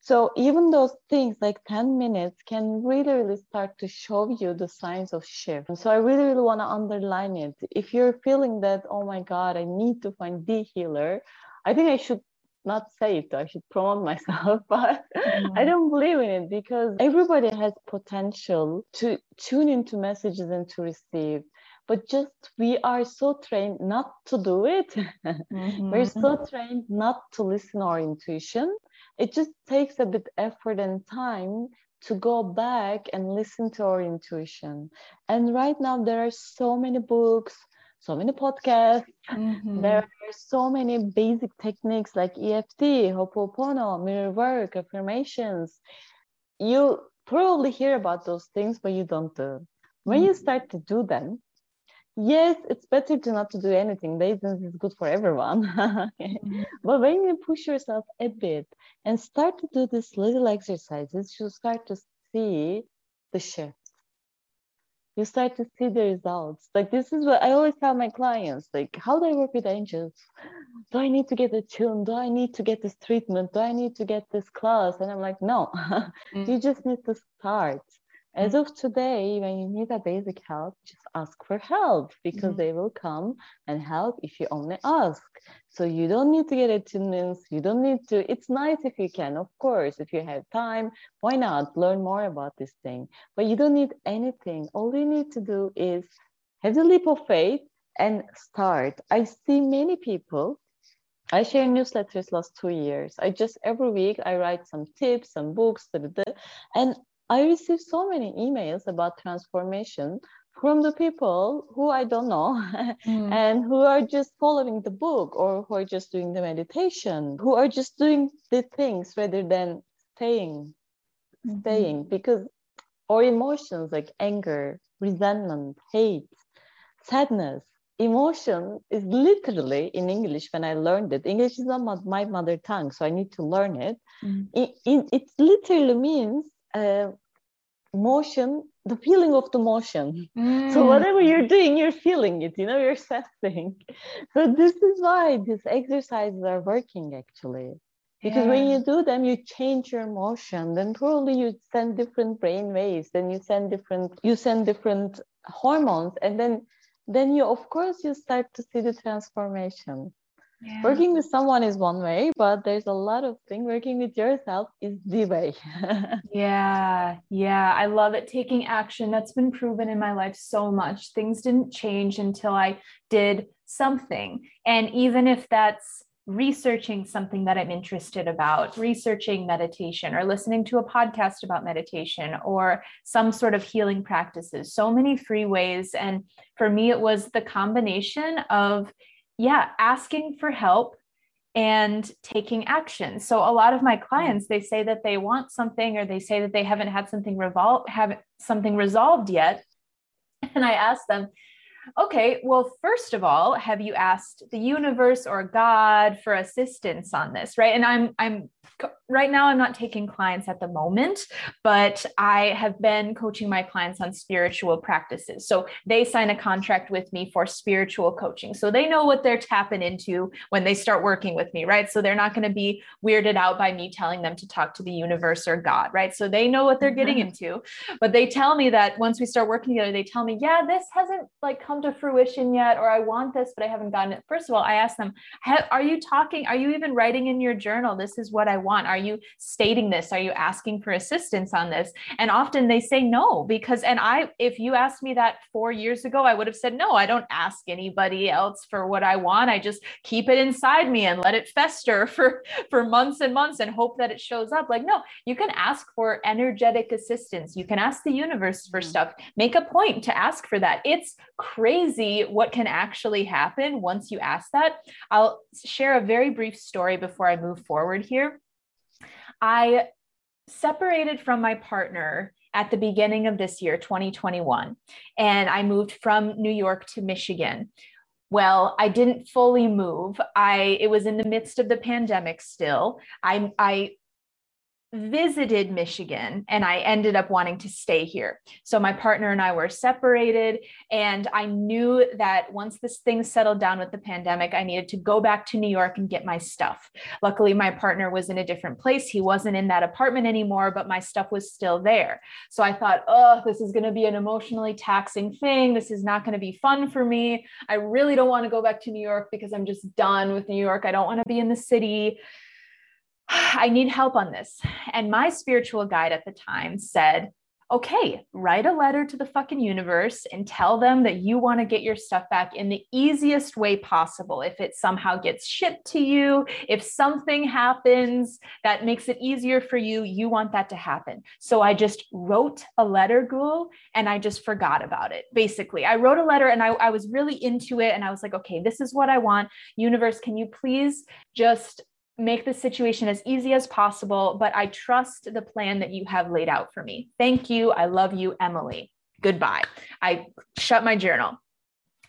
Speaker 2: So even those things like 10 minutes can really, really start to show you the signs of shift. So I really, really want to underline it. If you're feeling that, oh my God, I need to find the healer, I think I should not say it, I should promote myself, but mm-hmm. I don't believe in it because everybody has potential to tune into messages and to receive but just we are so trained not to do it mm-hmm. we're so trained not to listen our intuition it just takes a bit effort and time to go back and listen to our intuition and right now there are so many books so many podcasts mm-hmm. there are so many basic techniques like eft ho'oponopono mirror work affirmations you probably hear about those things but you don't do when mm-hmm. you start to do them yes it's better to not to do anything. Laziness is good for everyone. Mm-hmm. but when you push yourself a bit and start to do these little exercises you start to see the shift. You start to see the results. Like this is what i always tell my clients like how do i work with angels? Do i need to get a tune do i need to get this treatment? Do i need to get this class? And i'm like no. Mm-hmm. you just need to start as of today, when you need a basic help, just ask for help because mm-hmm. they will come and help if you only ask. So you don't need to get attunements. You don't need to. It's nice if you can, of course, if you have time. Why not learn more about this thing? But you don't need anything. All you need to do is have the leap of faith and start. I see many people I share newsletters last two years. I just every week I write some tips, some books, and I receive so many emails about transformation from the people who I don't know mm. and who are just following the book or who are just doing the meditation, who are just doing the things rather than staying, mm-hmm. staying because our emotions like anger, resentment, hate, sadness, emotion is literally in English when I learned it. English is not my mother tongue, so I need to learn it. Mm. It, it, it literally means uh, motion the feeling of the motion. Mm. so whatever you're doing you're feeling it you know you're sensing so this is why these exercises are working actually. Because yeah. when you do them you change your emotion then probably you send different brain waves then you send different you send different hormones and then then you of course you start to see the transformation yeah. working with someone is one way but there's a lot of things working with yourself is the way
Speaker 1: yeah yeah i love it taking action that's been proven in my life so much things didn't change until i did something and even if that's researching something that I'm interested about, researching meditation or listening to a podcast about meditation or some sort of healing practices. So many free ways. And for me, it was the combination of, yeah, asking for help and taking action. So a lot of my mm-hmm. clients, they say that they want something or they say that they haven't had something revolve have something resolved yet. And I ask them, Okay, well, first of all, have you asked the universe or God for assistance on this, right? And I'm I'm right now I'm not taking clients at the moment, but I have been coaching my clients on spiritual practices. So they sign a contract with me for spiritual coaching. So they know what they're tapping into when they start working with me, right? So they're not going to be weirded out by me telling them to talk to the universe or God, right? So they know what they're getting mm-hmm. into. But they tell me that once we start working together, they tell me, "Yeah, this hasn't like come to fruition yet or I want this but I haven't gotten it." First of all, I ask them, "Are you talking? Are you even writing in your journal this is what I want? Are you stating this? Are you asking for assistance on this? And often they say no, because, and I, if you asked me that four years ago, I would have said, no, I don't ask anybody else for what I want. I just keep it inside me and let it fester for, for months and months and hope that it shows up. Like, no, you can ask for energetic assistance. You can ask the universe for mm-hmm. stuff. Make a point to ask for that. It's crazy what can actually happen once you ask that. I'll share a very brief story before I move forward here. I separated from my partner at the beginning of this year, 2021, and I moved from New York to Michigan. Well, I didn't fully move. I it was in the midst of the pandemic still. I I visited Michigan and I ended up wanting to stay here. So my partner and I were separated. And I knew that once this thing settled down with the pandemic, I needed to go back to New York and get my stuff. Luckily, my partner was in a different place. He wasn't in that apartment anymore, but my stuff was still there. So I thought, oh, this is going to be an emotionally taxing thing. This is not going to be fun for me. I really don't want to go back to New York because I'm just done with New York. I don't want to be in the city. I need help on this. And my spiritual guide at the time said, okay, write a letter to the fucking universe and tell them that you want to get your stuff back in the easiest way possible. If it somehow gets shipped to you, if something happens that makes it easier for you, you want that to happen. So I just wrote a letter, Gul, and I just forgot about it. Basically, I wrote a letter and I, I was really into it. And I was like, okay, this is what I want. Universe, can you please just make the situation as easy as possible, but I trust the plan that you have laid out for me. Thank you. I love you, Emily. Goodbye. I shut my journal.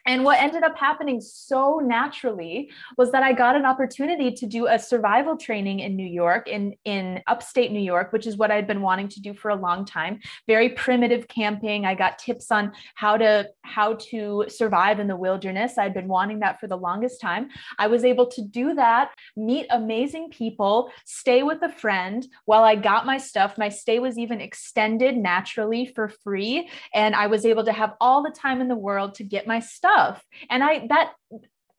Speaker 1: And what ended up happening so naturally was that I got an opportunity to do a survival training in New York, in, in upstate New York, which is what I'd been wanting to do for a long time. Very primitive camping. I got tips on how to how to survive in the wilderness. I'd been wanting that for the longest time. I was able to do that, meet amazing people, stay with a friend while I got my stuff. My stay was even extended naturally for free. And I was able to have all the time in the world to get my stuff stuff. And i that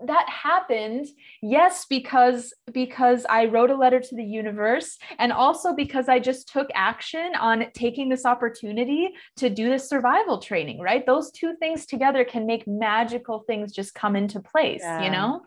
Speaker 1: that happened yes because because i wrote a letter to the universe and also because i just took action on taking this opportunity to do this survival training right? Those two things together can make magical things just come into place yeah. you know?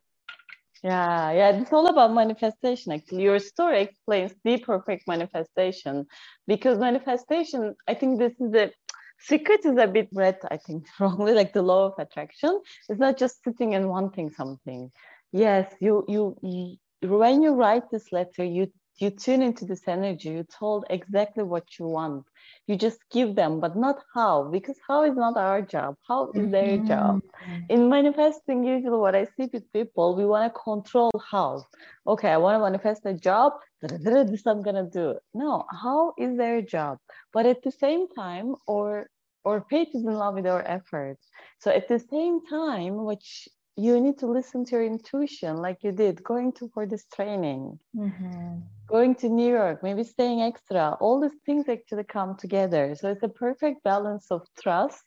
Speaker 2: Yeah yeah it's all about manifestation. Actually your story explains the perfect manifestation because manifestation i think this is the secret is a bit read, I think, wrongly, like the law of attraction. It's not just sitting and wanting something. Yes, you you, you when you write this letter, you you tune into this energy. You told exactly what you want. You just give them, but not how, because how is not our job. How is their mm-hmm. job? In manifesting, usually what I see with people, we want to control how. Okay, I want to manifest a job. This I'm gonna do. No, how is their job? But at the same time, or or faith is in love with our efforts. So at the same time, which you need to listen to your intuition like you did going to for this training mm-hmm. going to new york maybe staying extra all these things actually come together so it's a perfect balance of trust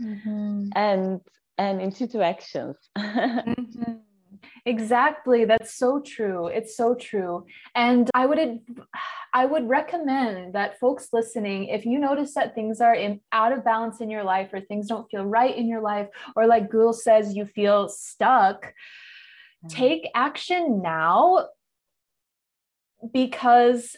Speaker 2: mm-hmm. and and intuitive actions mm-hmm.
Speaker 1: Exactly. That's so true. It's so true. And I would I would recommend that folks listening, if you notice that things are in, out of balance in your life or things don't feel right in your life, or like Gul says, you feel stuck, mm-hmm. take action now because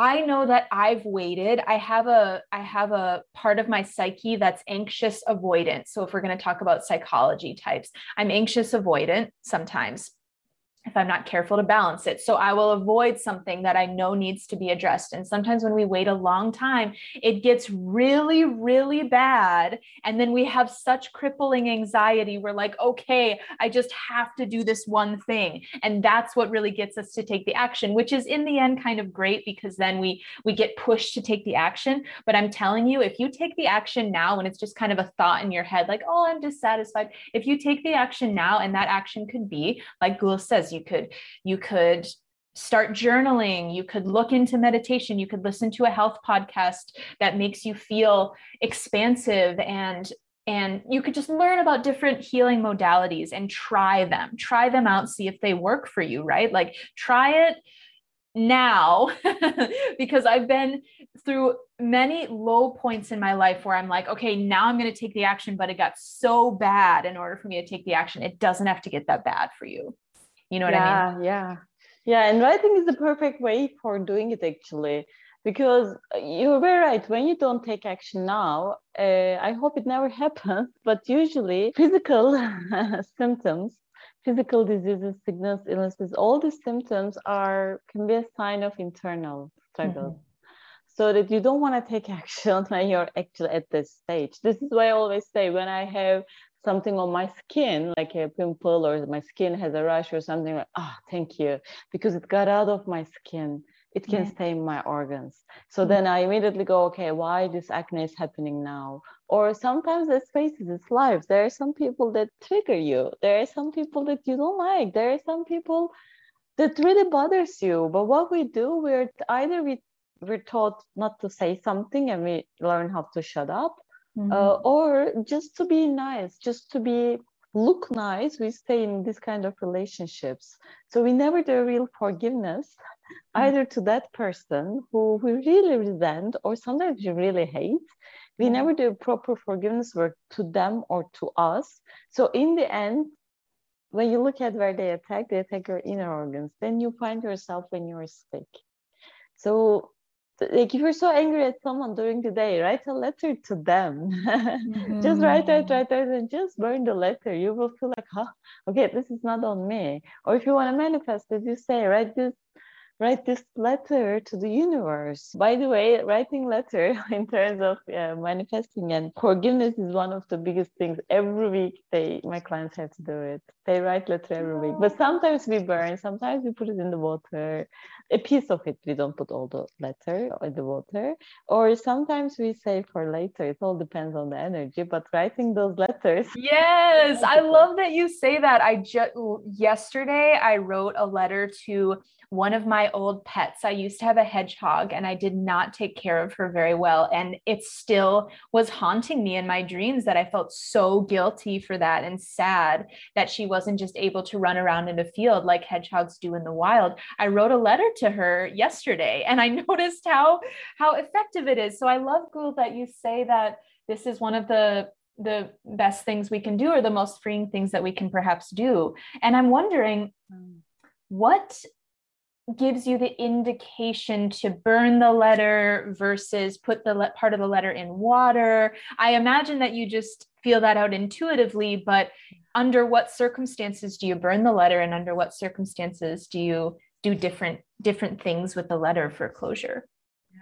Speaker 1: I know that I've waited. I have a I have a part of my psyche that's anxious avoidant. So if we're going to talk about psychology types, I'm anxious avoidant sometimes if I'm not careful to balance it. So I will avoid something that I know needs to be addressed. And sometimes when we wait a long time, it gets really, really bad. And then we have such crippling anxiety. We're like, okay, I just have to do this one thing. And that's what really gets us to take the action, which is in the end kind of great because then we we get pushed to take the action. But I'm telling you, if you take the action now when it's just kind of a thought in your head, like, oh, I'm dissatisfied. If you take the action now, and that action could be, like Gul says, you could you could start journaling you could look into meditation you could listen to a health podcast that makes you feel expansive and and you could just learn about different healing modalities and try them try them out see if they work for you right like try it now because I've been through many low points in my life where I'm like, okay, now I'm going to take the action, but it got so bad in order for me to take the action. It doesn't have to get that bad for you. You know what
Speaker 2: yeah,
Speaker 1: I mean?
Speaker 2: Yeah. Yeah. Yeah, and writing is the perfect way for doing it actually. Because you're very right. When you don't take action now, uh, I hope it never happens. But usually, physical symptoms, physical diseases, sickness, illnesses, all these symptoms are can be a sign of internal struggle. Mm-hmm so that you don't want to take action when you're actually at this stage. This is why I always say when I have something on my skin, like a pimple or my skin has a rash or something like, ah, oh, thank you, because it got out of my skin. It can yeah. stay in my organs. So mm-hmm. then I immediately go, okay, why this acne is happening now? Or sometimes it's faces, it's lives. There are some people that trigger you. There are some people that you don't like. There are some people that really bothers you. But what we do, we're either we we're taught not to say something and we learn how to shut up mm-hmm. uh, or just to be nice just to be look nice we stay in this kind of relationships so we never do real forgiveness mm-hmm. either to that person who we really resent or sometimes we really hate we mm-hmm. never do proper forgiveness work to them or to us so in the end when you look at where they attack they attack your inner organs then you find yourself when you're sick so like if you're so angry at someone during the day write a letter to them. Mm-hmm. just write write write write and just burn the letter. You will feel like huh? Okay this is not on me. Or if you want to manifest as you say write this write this letter to the universe. By the way, writing letter in terms of uh, manifesting and forgiveness is one of the biggest things. Every week, they my clients have to do it. They write letter every week, but sometimes we burn, sometimes we put it in the water. A piece of it, we don't put all the letter in the water, or sometimes we save for later. It all depends on the energy. But writing those letters.
Speaker 1: Yes, I love that you say that. I just yesterday I wrote a letter to one of my old pets. I used to have a hedgehog and I did not take care of her very well. And it still was haunting me in my dreams that I felt so guilty for that and sad that she wasn't just able to run around in a field like hedgehogs do in the wild. I wrote a letter to her yesterday and I noticed how how effective it is. So I love Gul that you say that this is one of the the best things we can do or the most freeing things that we can perhaps do. And I'm wondering hmm. what gives you the indication to burn the letter versus put the le- part of the letter in water. I imagine that you just feel that out intuitively, but under what circumstances do you burn the letter and under what circumstances do you do different different things with the letter for closure?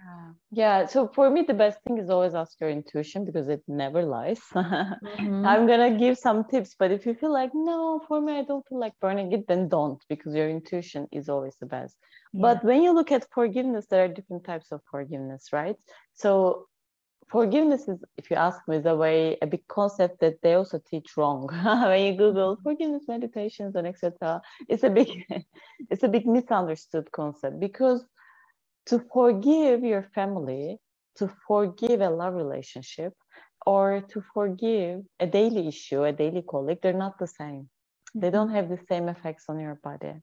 Speaker 2: Yeah. Yeah. So for me, the best thing is always ask your intuition because it never lies. mm-hmm. I'm to give some tips, but if you feel like, no, for me, I don't feel like burning it, then don't because your intuition is always the best. Yeah. But when you look at forgiveness, there are different types of forgiveness, right? So forgiveness is, if you ask me, the way a big concept that they also teach wrong. when you Google mm-hmm. forgiveness meditations and etc., it's a big, it's a big misunderstood concept because to forgive your family, to forgive a love relationship, or to forgive a daily issue, a daily colleague, they're not the same. They don't mm-hmm. have the same effects on your body.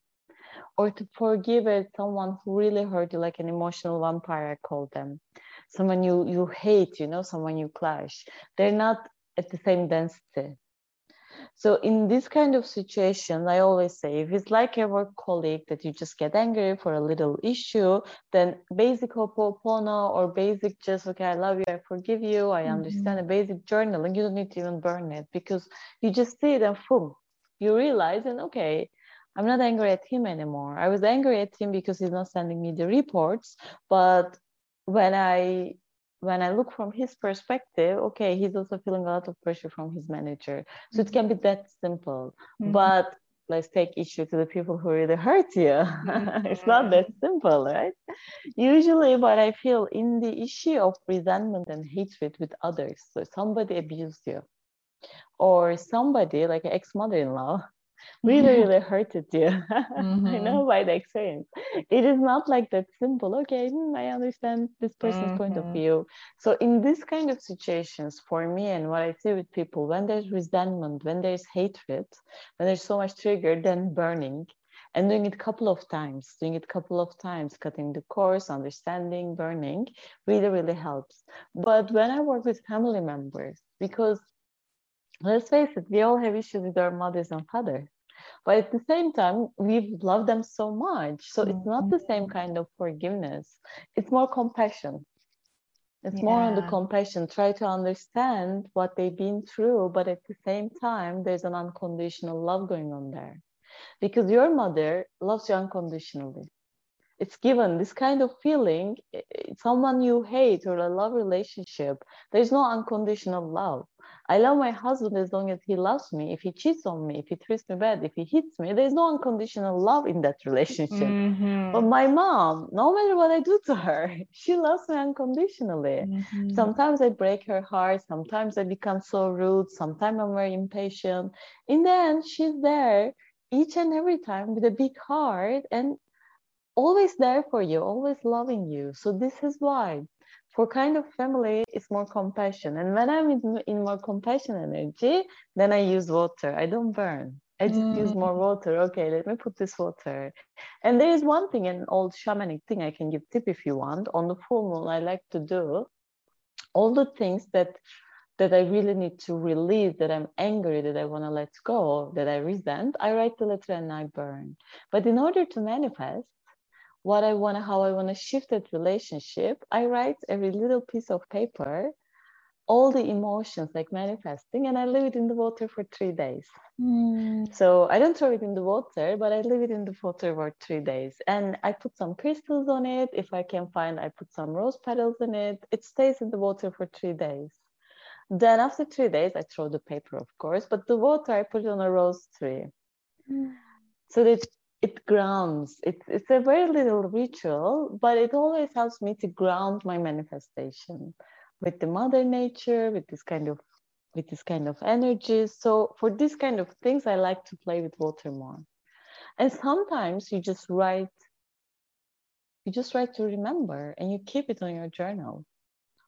Speaker 2: Or to forgive someone who really hurt you, like an emotional vampire, I call them someone you you hate you know someone you clash they're not at the same density so in this kind of situation i always say if it's like a work colleague that you just get angry for a little issue then basic ho'oponopono or basic just okay i love you i forgive you i mm-hmm. understand a basic journaling you don't need to even burn it because you just see it and boom you realize and okay I'm not angry at him anymore. I was angry at him because he's not sending me the reports, but when I when I look from his perspective, okay, he's also feeling a lot of pressure from his manager. So it can be that simple. Mm-hmm. But let's take issue to the people who really hurt you. Mm-hmm. it's not that simple, right? Usually, what I feel in the issue of resentment and hatred with others, so somebody abused you, or somebody like an ex mother in law really really hurted you mm-hmm. i know by the experience it is not like that simple okay hmm, i understand this person's mm-hmm. point of mm-hmm. view so in this kind of situations for me and what i see with people when there's resentment when there's hatred when there's so much trigger then burning and doing it a couple of times doing it a couple of times cutting the course understanding burning really really helps but when i work with family members because let's face it we all have issues with our mothers and fathers but at the same time we've loved them so much. So it's not the same mm-hmm. kind of forgiveness. It's more compassion. It's yeah. more on the compassion try to understand what they've been through but at the same time there's an unconditional love going on there. Because your mother loves you unconditionally. It's given this kind of feeling someone you hate or a love relationship there's no unconditional love I love my husband as long as he loves me. If he cheats on me, if he treats me bad, if he hits me, there's no unconditional love in that relationship. Mm-hmm. But my mom, no matter what I do to her, she loves me unconditionally. Mm-hmm. Sometimes I break her heart. Sometimes I become so rude. Sometimes I'm very impatient. In the end, she's there each and every time with a big heart and always there for you, always loving you. So this is why for kind of family it's more compassion. And when i'm in, in more compassion energy then i use water. I don't burn. I just mm. use more water. Okay let me put this water. And there is one thing an old shamanic thing i can give tip if you want. On the full moon i like to do all the things that that I really need to release, that I'm angry, that I want to let go, that I resent, I write the letter and I burn. But in order to manifest, what I want to, how I want to shift that relationship, I write every little piece of paper, all the emotions like manifesting, and I leave it in the water for three days. Mm. So I don't throw it in the water, but I leave it in the water for three days. And I put some crystals on it. If I can find, I put some rose petals in it. It stays in the water for three days. Then after three days, I throw the paper, of course, but the water I put on a rose tree. Mm. So that it grounds. It's it's a very little ritual, but it always helps me to ground my manifestation with the mother nature, with this kind of with this kind of energy. So for this kind of things, I like to play with water more. And sometimes you just write, you just write to remember and you keep it on your journal.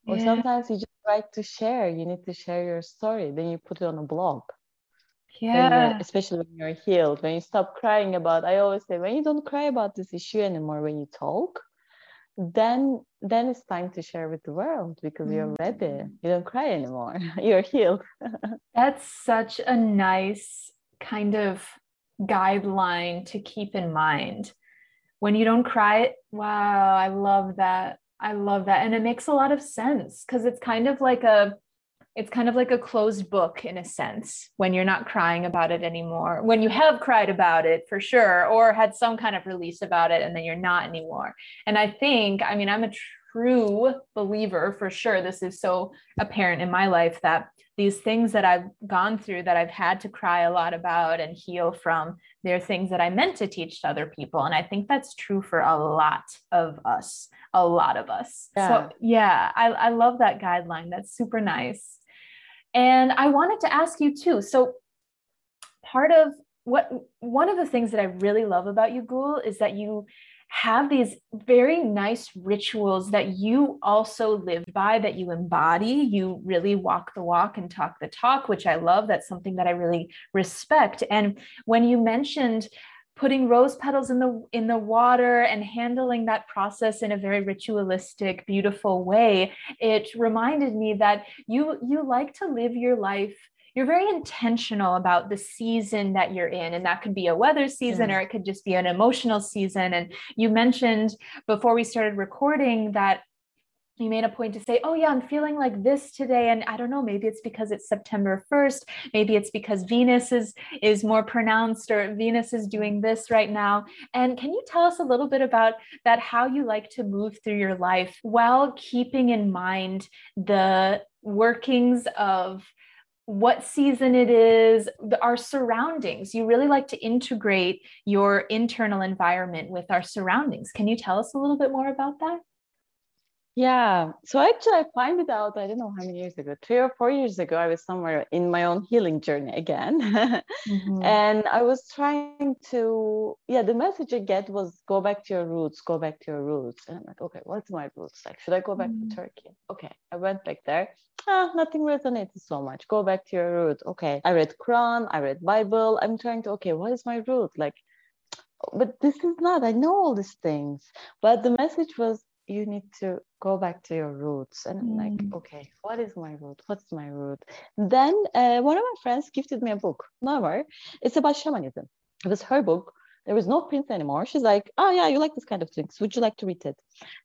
Speaker 2: Or yeah. sometimes you just write to share. You need to share your story. Then you put it on a blog
Speaker 1: yeah.
Speaker 2: especially when you're healed when you stop crying about i always say when you don't cry about this issue anymore when you talk then then it's time to share with the world because you're ready. Mm. you don't cry anymore. You're healed.
Speaker 1: That's such a nice kind of guideline to keep in mind. When you don't cry wow i love that. I love that. And it makes a lot of sense because it's kind of like a it's kind of like a closed book in a sense when you're not crying about it anymore when you have cried about it for sure or had some kind of release about it and then you're not anymore and i think i mean i'm a true believer for sure. This is so apparent in my life that these things that I've gone through that I've had to cry a lot about and heal from, they're things that I meant to teach to other people. And I think that's true for a lot of us, a lot of us. Yeah. So, yeah, I, I love that guideline. That's super nice. And I wanted to ask you too. So, part of what one of the things that I really love about you, Gul, is that you have these very nice rituals that you also live by, that you embody. You really walk the walk and talk the talk, which I love. That's something that I really respect. And when you mentioned putting rose petals in the in the water and handling that process in a very ritualistic beautiful way it reminded me that you you like to live your life you're very intentional about the season that you're in. And that could be a weather season mm. or it could just be an emotional season. And you mentioned before we started recording that you made a point to say, Oh, yeah, I'm feeling like this today. And I don't know, maybe it's because it's September 1st. Maybe it's because Venus is, is more pronounced or Venus is doing this right now. And can you tell us a little bit about that, how you like to move through your life while keeping in mind the workings of what season it is, our surroundings. You really like to integrate your internal environment with our surroundings. Can you tell us a little bit more about that?
Speaker 2: Yeah. So actually, I find it out, I don't know how many years ago, three or four years ago, I was somewhere in my own healing journey again. mm-hmm. And I was trying to, yeah, the message I get was go back to your roots, go back to your roots. And I'm like, okay, what's my roots? Like, should I go back mm-hmm. to Turkey? Okay. I went back there. Ah, nothing resonated so much. Go back to your root. Okay. I read Quran, I read Bible. I'm trying to, okay, what is my root? Like, but this is not, I know all these things. But the message was you need to go back to your roots and mm. like okay what is my root? What's my root? Then uh, one of my friends gifted me a book never it's about shamanism. It was her book. There was no print anymore. She's like oh yeah you like this kind of things. Would you like to read it?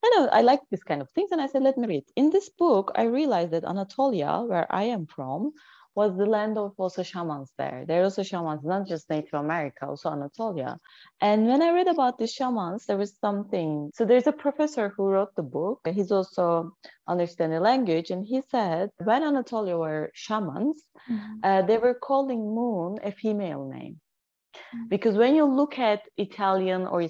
Speaker 2: I know i like this kind of things. And i said let me read. In this book i realized that anatolia where i am from was the land of also shamans there. There are also shamans, not just Native America, also Anatolia. And when I read about the shamans, there was something. So there's a professor who wrote the book. He's also understanding language, and he said when Anatolia were shamans, mm-hmm. uh, they were calling moon a female name. Mm. Because when you look at Italian or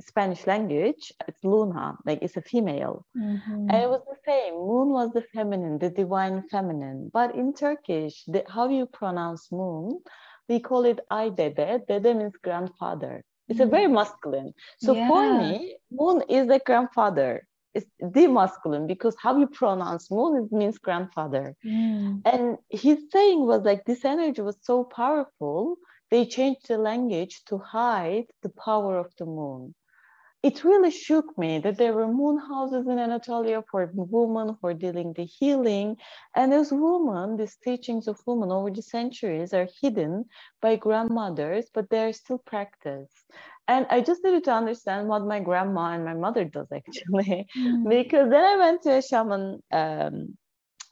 Speaker 2: Spanish language, it's Luna, like it's a female. Mm-hmm. And it was the same. Moon was the feminine, the divine feminine. But in Turkish, the, how you pronounce moon, we call it ay dede. Dede means grandfather. It's mm-hmm. a very masculine. So yeah. for me, moon is the grandfather. It's the masculine because how you pronounce moon it means grandfather. Mm. And his saying was like this energy was so powerful they changed the language to hide the power of the moon. It really shook me that there were moon houses in Anatolia for women for dealing the healing. And those women, these teachings of women over the centuries are hidden by grandmothers, but they're still practiced. And I just needed to understand what my grandma and my mother does actually, mm. because then I went to a shaman um,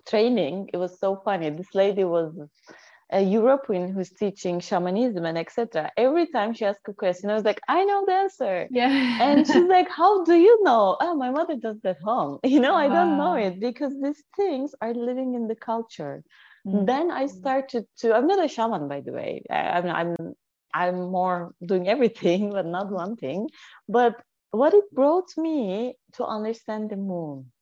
Speaker 2: training. It was so funny. This lady was a European who's teaching shamanism and etc. Every time she asks a question, I was like, I know the answer.
Speaker 1: Yeah.
Speaker 2: and she's like, How do you know? Oh, my mother does that home. You know, I don't know it because these things are living in the culture. Mm-hmm. Then I started to. I'm not a shaman, by the way. I, I'm I'm I'm more doing everything, but not one thing. But what it brought me to understand the moon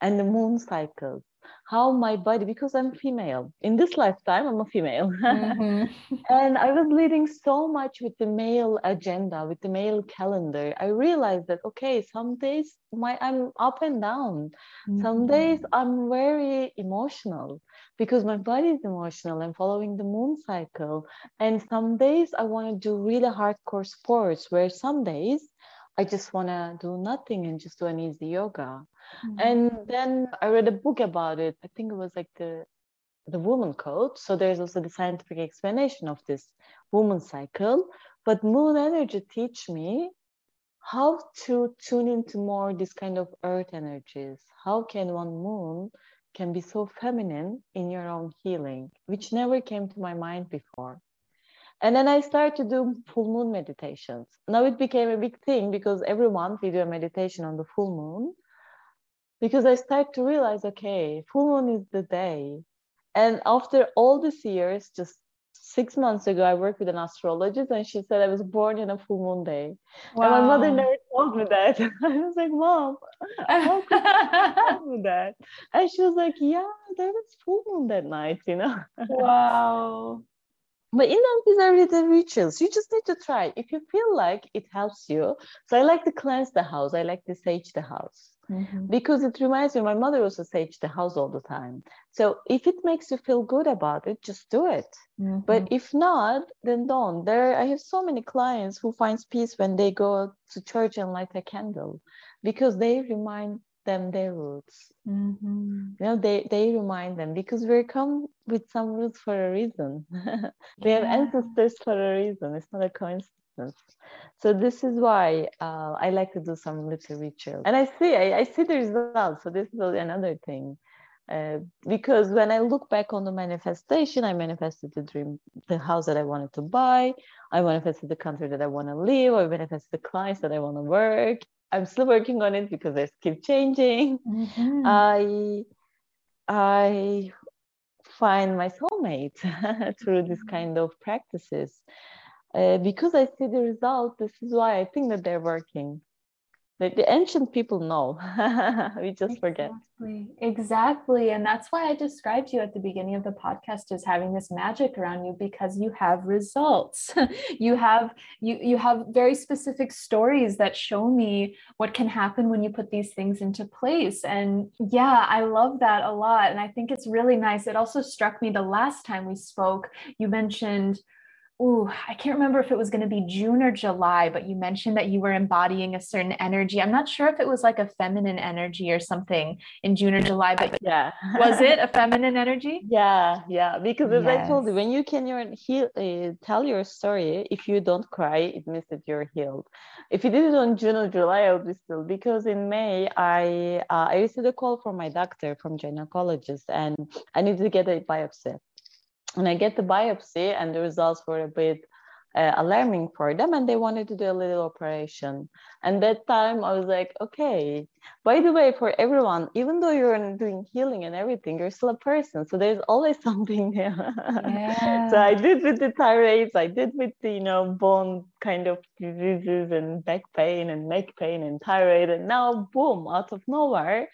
Speaker 2: and the moon cycles how my body because i'm female in this lifetime i'm a female mm-hmm. and i was leading so much with the male agenda with the male calendar i realized that okay some days my i'm up and down mm-hmm. some days i'm very emotional because my body is emotional and following the moon cycle and some days i want to do really hardcore sports where some days I just want to do nothing and just do an easy yoga. Mm-hmm. And then I read a book about it. I think it was like the the woman code. So there's also the scientific explanation of this woman cycle. But moon energy teach me how to tune into more this kind of earth energies. How can one moon can be so feminine in your own healing, which never came to my mind before. And then I started to do full moon meditations. Now it became a big thing because every month we do a meditation on the full moon. Because I start to realize, okay, full moon is the day. And after all these years, just six months ago, I worked with an astrologist and she said I was born in a full moon day. Wow. And my mother never told me that. I was like, Mom, how could you tell me that? And she was like, Yeah, there was full moon that night, you know?
Speaker 1: Wow.
Speaker 2: but you know, these are little rituals. You just need to try. If you feel like it helps you. So I like to cleanse the house. I like to sage the house. Mm-hmm. Because it reminds me, my mother also saged the house all the time. So if it makes you feel good about it, just do it. Mm-hmm. But if not, then don't. There, I have so many clients who finds peace when they go to church and light a candle, because they remind them their roots. Mm-hmm. You know, they they remind them because we come with some roots for a reason. we yeah. have ancestors for a reason. It's not a coincidence. So this is why uh, I like to do some little rituals, and I see I, I see the results. So this is another thing. Uh, because when I look back on the manifestation, I manifested the dream, the house that I wanted to buy. I manifested the country that I want to live. I manifested the clients that I want to work. I'm still working on it because I keep changing. Mm-hmm. I I find my soulmate through this mm-hmm. kind of practices uh, because I see the result, this is why I think that they're working. Like the ancient people know, we just
Speaker 1: exactly.
Speaker 2: forget.
Speaker 1: Exactly. And that's why I described you at the beginning of the podcast as having this magic around you because you have results. you have you you have very specific stories that show me what can happen when you put these things into place. And yeah, I love that a lot. And I think it's really nice. It also struck me the last time we spoke, you mentioned Ooh, I can't remember if it was going to be June or July, but you mentioned that you were embodying a certain energy. I'm not sure if it was like a feminine energy or something in June or July, but
Speaker 2: yeah,
Speaker 1: was it a feminine energy?
Speaker 2: Yeah, yeah. Because as yes. I told you, when you can your heal, uh, tell your story, if you don't cry, it means that you're healed. If you did it on June or July, I would be still. Because in May, I uh, I received a call from my doctor, from gynecologist, and I needed to get a biopsy and I get the biopsy, and the results were a bit uh, alarming for them, and they wanted to do a little operation. And that time, I was like, okay. By the way, for everyone, even though you're doing healing and everything, you're still a person. So there's always something there. Yeah. so I did with the thyroids, I did with the you know bone kind of diseases and back pain and neck pain and thyroid, and now boom, out of nowhere,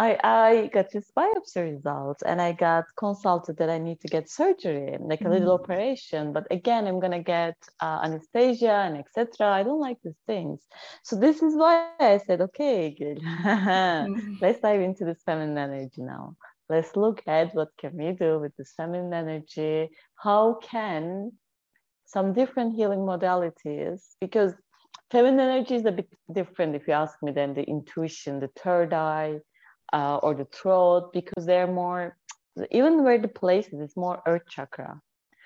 Speaker 2: I, I got this biopsy result and I got consulted that I need to get surgery, like a mm. little operation. But again, I'm gonna get uh, anesthesia and etc. I don't like these things. So this is why I said, okay, good. mm. let's dive into this feminine energy now. Let's look at what can we do with this feminine energy. How can some different healing modalities, because feminine energy is a bit different, if you ask me, than the intuition, the third eye uh, or the throat because they're more even where the places it's more earth chakra.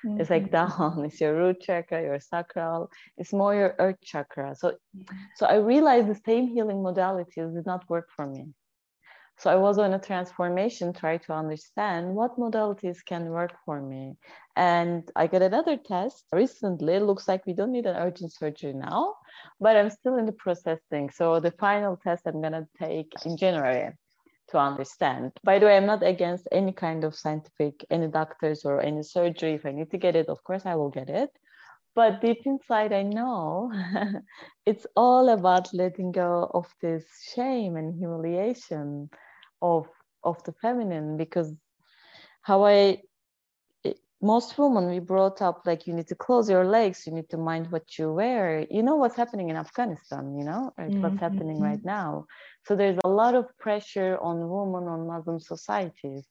Speaker 2: Mm-hmm. it's like mm-hmm. down it's your root chakra your sacral it's more your earth chakra. So so i realized the same healing modalities did not work for me. So i was on a transformation try to understand what modalities can work for me. And i got another test recently. It looks like we don't need an urgent surgery now but i'm still in the processing. So the final test i'm going to take in january to understand. By the way, I'm not against any kind of scientific, any doctors or any surgery. If I need to get it, of course I will get it. But deep inside, I know it's all about letting go of this shame and humiliation of of the feminine because how I most women we brought up like you need to close your legs you need to mind what you wear you know what's happening in afghanistan you know mm-hmm. what's happening right mm-hmm. now so there's a lot of pressure on women on muslim societies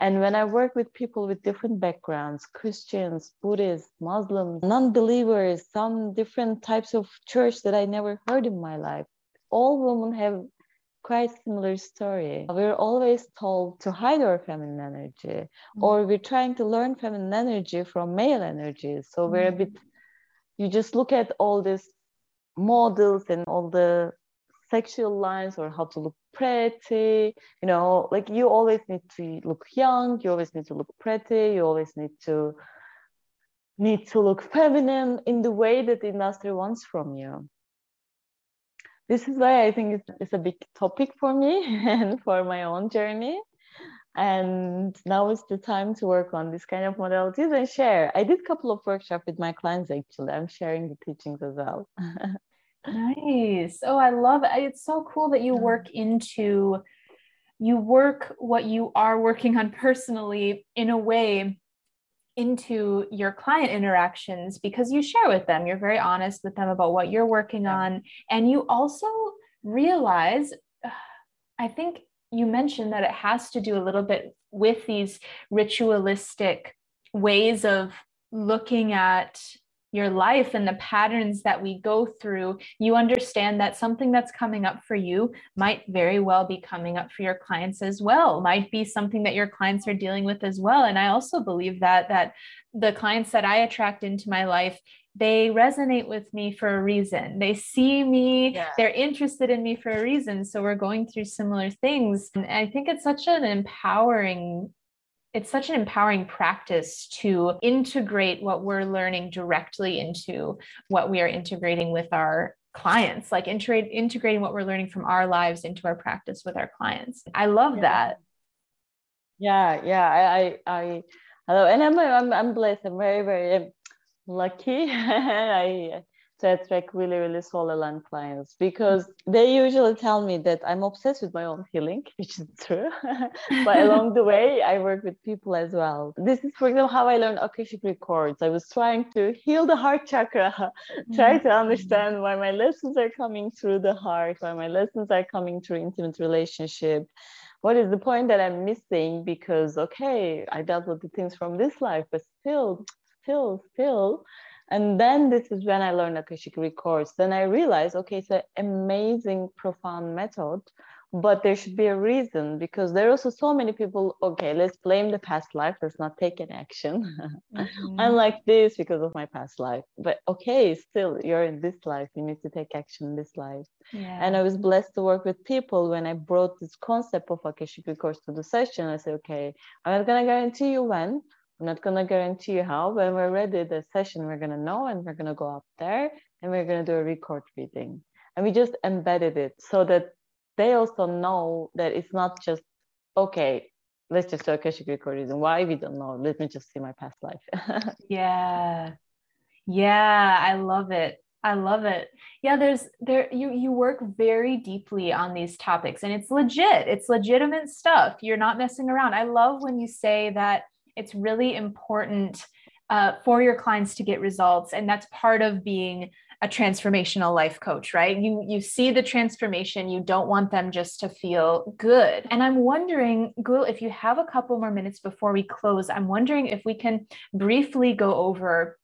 Speaker 2: and when i work with people with different backgrounds christians buddhists muslims non-believers some different types of church that i never heard in my life all women have quite similar story. We're always told to hide our feminine energy, mm-hmm. or we're trying to learn feminine energy from male energy. So mm-hmm. we're a bit, you just look at all these models and all the sexual lines or how to look pretty you know like you always need to look young you always need to look pretty you always need to need to look feminine in the way that the industry wants from you this is why I think it's, it's a big topic for me and for my own journey. And now is the time to work on this kind of modalities and share. I did a couple of workshops with my clients actually. I'm sharing the teachings as well.
Speaker 1: nice. Oh, I love it. It's so cool that you work into you work what you are working on personally in a way into your client interactions because you share with them you're very honest with them about what you're working yeah. on and you also realize i think you mentioned that it has to do a little bit with these ritualistic ways of looking at your life and the patterns that we go through, you understand that something that's coming up for you might very well be coming up for your clients as well, might be something that your clients are dealing with as well. And I also believe that that the clients that I attract into my life they resonate with me for a reason. They see me, yeah. they're interested in me for a reason. So we're going through similar things. And I think it's such an empowering it's such an empowering practice to integrate what we're learning directly into what we are integrating with our clients like integrate, integrating what we're learning from our lives into our practice with our clients. I love
Speaker 2: yeah.
Speaker 1: that.
Speaker 2: Yeah yeah i i i and i'm i'm, I'm blessed i'm very very um, lucky. I to attract really, really soul aligned clients because they usually tell me that I'm obsessed with my own healing, which is true. but along the way, I work with people as well. This is, for example, how I learned Akashic Records. I was trying to heal the heart chakra, try to mm-hmm. understand why my lessons are coming through the heart, why my lessons are coming through intimate relationship. What is the point that I'm missing? Because, okay, I dealt with the things from this life, but still, still, still, and then this is when I learned Akashic Records. Then I realized, okay, it's an amazing, profound method, but there should be a reason because there are also so many people, okay, let's blame the past life, let's not take an action. Mm-hmm. I'm like this because of my past life. But okay, still, you're in this life, you need to take action in this life. Yeah. And I was blessed to work with people when I brought this concept of Akashic Records to the session. I said, okay, I'm not going to guarantee you when, I'm not going to guarantee you how. When we're ready, the session, we're going to know and we're going to go up there and we're going to do a record reading. And we just embedded it so that they also know that it's not just, okay, let's just do a Akashic record reading. Why? We don't know. Let me just see my past life.
Speaker 1: yeah. Yeah. I love it. I love it. Yeah, there's there you you work very deeply on these topics and it's legit. It's legitimate stuff. You're not messing around. I love when you say that it's really important uh, for your clients to get results. And that's part of being a transformational life coach right? You you see the transformation you don't want them just to feel good. And i'm wondering gul if you have a couple more minutes before we close i'm wondering if we can briefly go over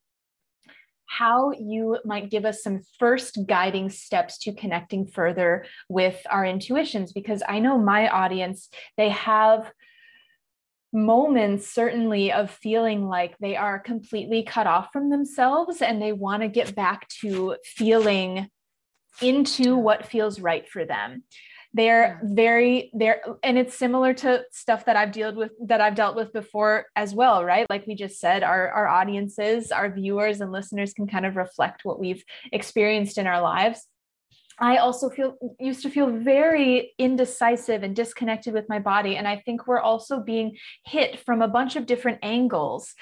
Speaker 1: how you might give us some first guiding steps to connecting further with our intuitions because i know my audience they have moments certainly of feeling like they are completely cut off from themselves and they want to get back to feeling into what feels right for them. They're very they're and it's similar to stuff that i've dealt with that i've dealt with before as well right? Like we just said our our audiences our viewers and listeners can kind of reflect what we've experienced in our lives I also feel used to feel very indecisive and disconnected with my body. And I think we're also being hit from a bunch of different angles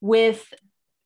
Speaker 1: with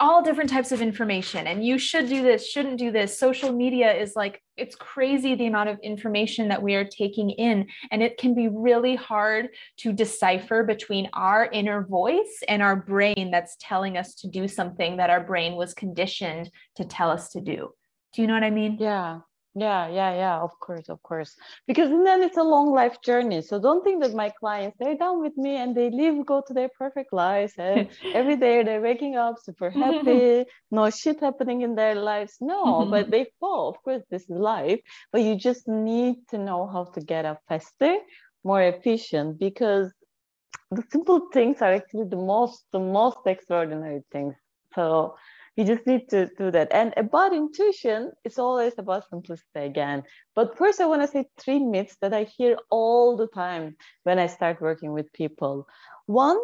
Speaker 1: all different types of information and you should do this shouldn't do this. Social media is like it's crazy the amount of information that we are taking in and it can be really hard to decipher between our inner voice and our brain that's telling us to do something that our brain was conditioned to tell us to do. Do you know what i mean?
Speaker 2: Yeah yeah yeah yeah of course of course. Because then it's a long life journey. So don't think that my clients they're down with me and they live go to their perfect lives and every day they're waking up super happy no shit happening in their lives. No but they fall. Of course this is life but you just need to know how to get up faster more efficient because the simple things are actually the most the most extraordinary things. So you just need to do that. And about intuition it's always about simplicity again. But first i want to say three myths that i hear all the time when i start working with people. One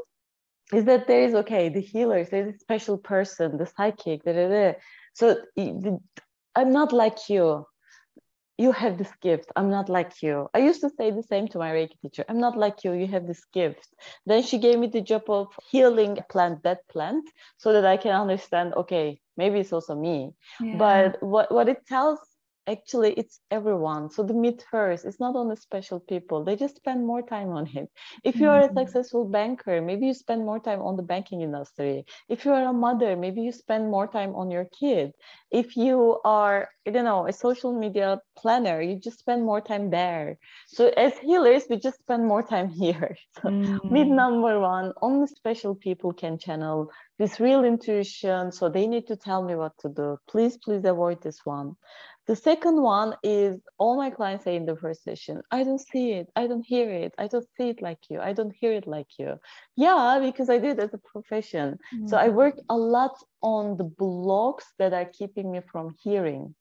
Speaker 2: is that there is okay the healers there's a special person the psychic da, da, da. so i'm not like you you have this gift. I'm not like you. I used to say the same to my Reiki teacher. I'm not like you. You have this gift. Then she gave me the job of healing plant, that plant, so that I can understand, okay, maybe it's also me. Yeah. But what, what it tells actually it's everyone. So the meet first it's not only special people. They just spend more time on it. If you are mm-hmm. a successful banker maybe you spend more time on the banking industry. If you are a mother maybe you spend more time on your kid. If you are i don't know a social media planner you just spend more time there. So as healers we just spend more time here. So mm-hmm. myth number one only special people can channel this real intuition. So they need to tell me what to do. Please please avoid this one the second one is all my clients say in the first session, I don't see it, I don't hear it, I don't see it like you, I don't hear it like you. Yeah, because I did as a profession. Mm-hmm. So I mm-hmm. worked a lot on the blocks that are keeping me from hearing.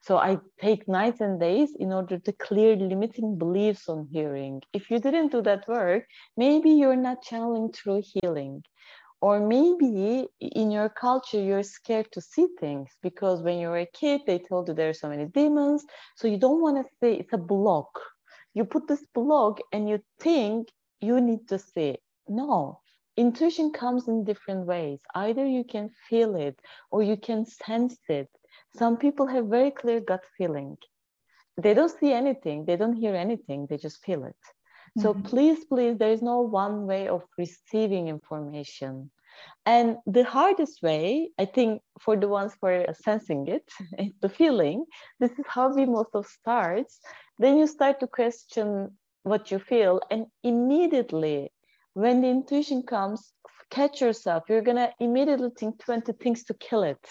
Speaker 2: So I take nights and days in order to clear limiting beliefs on hearing. If you didn't do that work, maybe you're not channeling through healing or maybe in your culture you're scared to see things because when you were a kid they told you there are so many demons. So you don't want to see it's a block. You put this block and you think you need to see no. Intuition comes in different ways. Either you can feel it or you can sense it. Some people have very clear gut feeling. They don't see anything. They don't hear anything. They just feel it so mm-hmm. please, please, there is no one way of receiving information. And the hardest way, I think, for the ones who are sensing it, is the feeling. This is how we most of starts. Then you start to question what you feel, and immediately, when the intuition comes, catch yourself. You're gonna immediately think 20 things to kill it.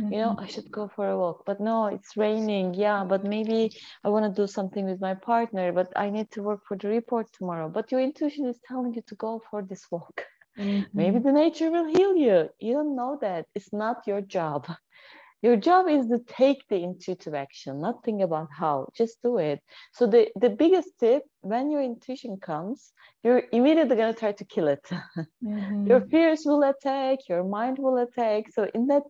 Speaker 2: Mm-hmm. You know, mm-hmm. I should go for a walk, but no, it's raining. Yeah, but maybe I want to do something with my partner, but I need to work for the report tomorrow. But your intuition is telling you to go for this walk. Mm-hmm. Maybe the nature will heal you. You don't know that. It's not your job. Your job is to take the intuitive action, not think about how, just do it. So the, the biggest tip when your intuition comes, you're immediately gonna try to kill it. Mm-hmm. your fears will attack, your mind will attack. So in that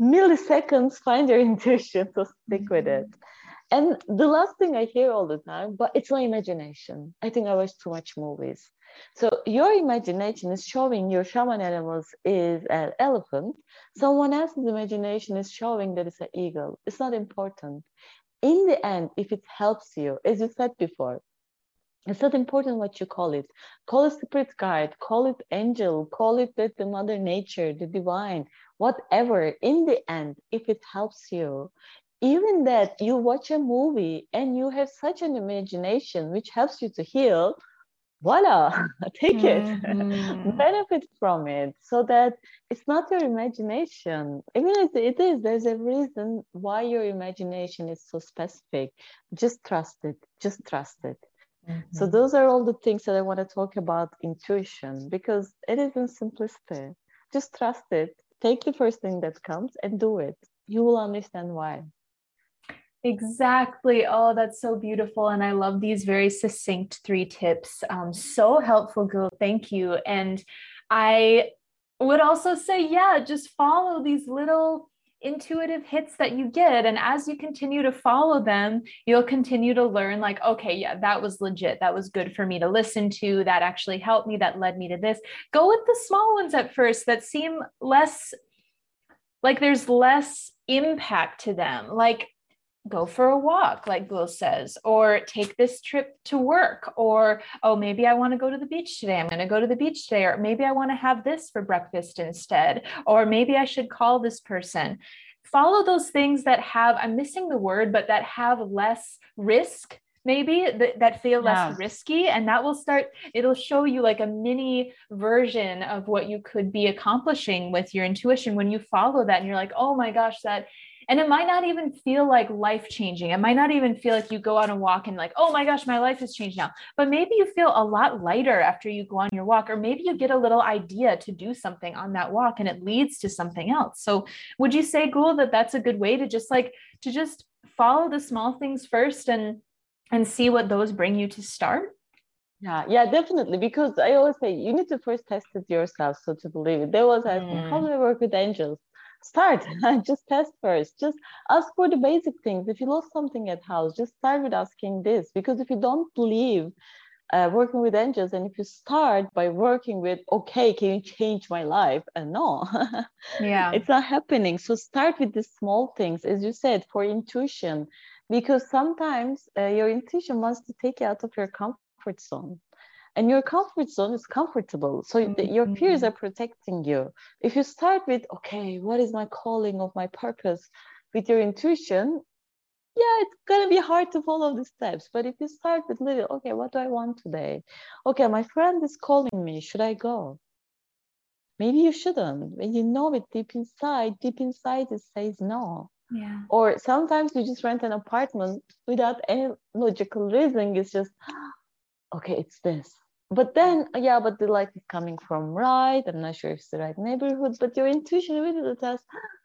Speaker 2: milliseconds find your intuition so stick with it. Mm-hmm. and the last thing i hear all the time but it's my imagination. I think i watch too much movies. So your imagination is showing your shaman animals is an elephant. Someone else's imagination is showing that it's an eagle. It's not important. In the end if it helps you as you said before it's not important what you call it. Call it spirit guide call it angel call it the, the mother nature the divine whatever. In the end if it helps you even that you watch a movie and you have such an imagination which helps you to heal voila take mm-hmm. it benefit from it so that it's not your imagination. Even if it is there's a reason why your imagination is so specific. Just trust it just trust it mm-hmm. so those are all the things that i want to talk about intuition because it isn't simplicity just trust it take the first thing that comes and do it. You will understand why.
Speaker 1: Exactly. Oh, that's so beautiful. And I love these very succinct three tips. Um, so helpful, Gul. Thank you. And I would also say, yeah, just follow these little intuitive hits that you get. And as you continue to follow them, you'll continue to learn, like, okay, yeah, that was legit. That was good for me to listen to. That actually helped me. That led me to this. Go with the small ones at first that seem less like there's less impact to them. Like, go for a walk, like Gul says, or take this trip to work, or oh, maybe I want to go to the beach today. I'm going to go to the beach today, or maybe I want to have this for breakfast instead, or maybe I should call this person. Follow those things that have, I'm missing the word, but that have less risk maybe that, that feel less yeah. risky and that will start it'll show you like a mini version of what you could be accomplishing with your intuition when you follow that and you're like oh my gosh that and it might not even feel like life changing. It might not even feel like you go out and walk and like, oh my gosh, my life has changed now. But maybe you feel a lot lighter after you go on your walk, or maybe you get a little idea to do something on that walk and it leads to something else. So would you say, Gul, that that's a good way to just like to just follow the small things first and and see what those bring you to start?
Speaker 2: Yeah, yeah, definitely. Because I always say you need to first test it yourself so to believe it. They always ask mm. how do I work with angels? Start just test first. Just ask for the basic things. If you lost something at house just start with asking this. Because if you don't believe uh, working with angels and if you start by working with okay can you change my life? And no.
Speaker 1: Yeah.
Speaker 2: It's not happening. So start with the small things as you said for intuition. Because sometimes uh, your intuition wants to take you out of your comfort zone and your comfort zone is comfortable. So mm-hmm. your peers are protecting you. If you start with okay what is my calling of my purpose? With your intuition yeah it's going to be hard to follow the steps. But if you start with little okay what do i want today? Okay my friend is calling me. Should i go? Maybe you shouldn't. When you know it deep inside deep inside it says no.
Speaker 1: Yeah.
Speaker 2: Or sometimes you just rent an apartment without any logical reason. It's just okay it's this but then yeah but the light is coming from right. I'm not sure if it's the right neighborhood but your intuition really tells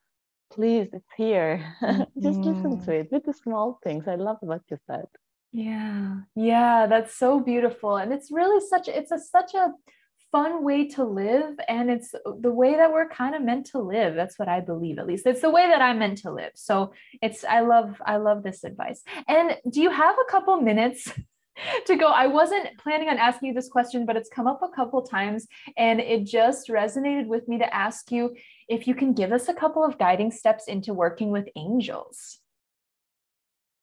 Speaker 2: please it's here. Just mm. listen to it with the small things. I love what you said.
Speaker 1: Yeah. Yeah that's so beautiful. And it's really such it's a such a fun way to live. And it's the way that we're kind of meant to live. That's what i believe at least. It's the way that i'm meant to live. So it's i love i love this advice. And do you have a couple minutes to go. I wasn't planning on asking you this question, but it's come up a couple times and it just resonated with me to ask you if you can give us a couple of guiding steps into working with angels.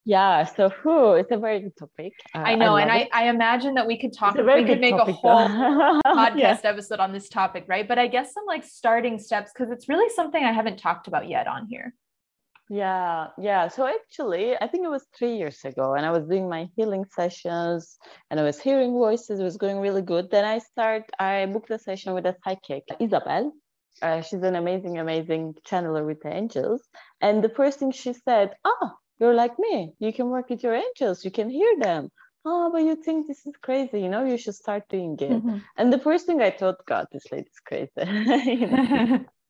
Speaker 2: Yeah, so who it's a very good topic.
Speaker 1: Uh, I know, I and I, I imagine that we could talk, we could make topic, a whole podcast yeah. episode on this topic, right? But I guess some like starting steps because it's really something I haven't talked about yet on here.
Speaker 2: Yeah, yeah. So actually, I think it was three years ago, and I was doing my healing sessions, and I was hearing voices. It was going really good. Then I start. I booked a session with a psychic, Isabel. Uh, she's an amazing, amazing channeler with the angels. And the first thing she said, "Ah, you're like me. You can work with your angels. You can hear them." oh, but you think this is crazy, you know, you should start doing it. Mm-hmm. And the first thing I thought, God, this lady's crazy.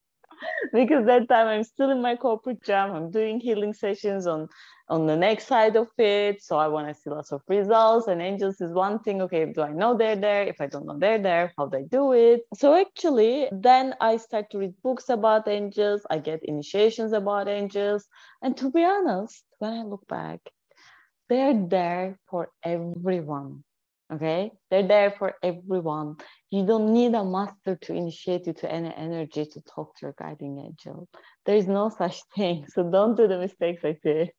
Speaker 2: because that time I'm still in my corporate job. I'm doing healing sessions on on the next side of it. So I want to see lots of results. And angels is one thing. Okay, do I know they're there? If I don't know they're there, how do they do it? So actually, then I start to read books about angels. I get initiations about angels. And to be honest, when I look back, they're there for everyone okay? They're there for everyone. You don't need a master to initiate you to any energy to talk to your guiding angel. There is no such thing so don't do the mistakes i did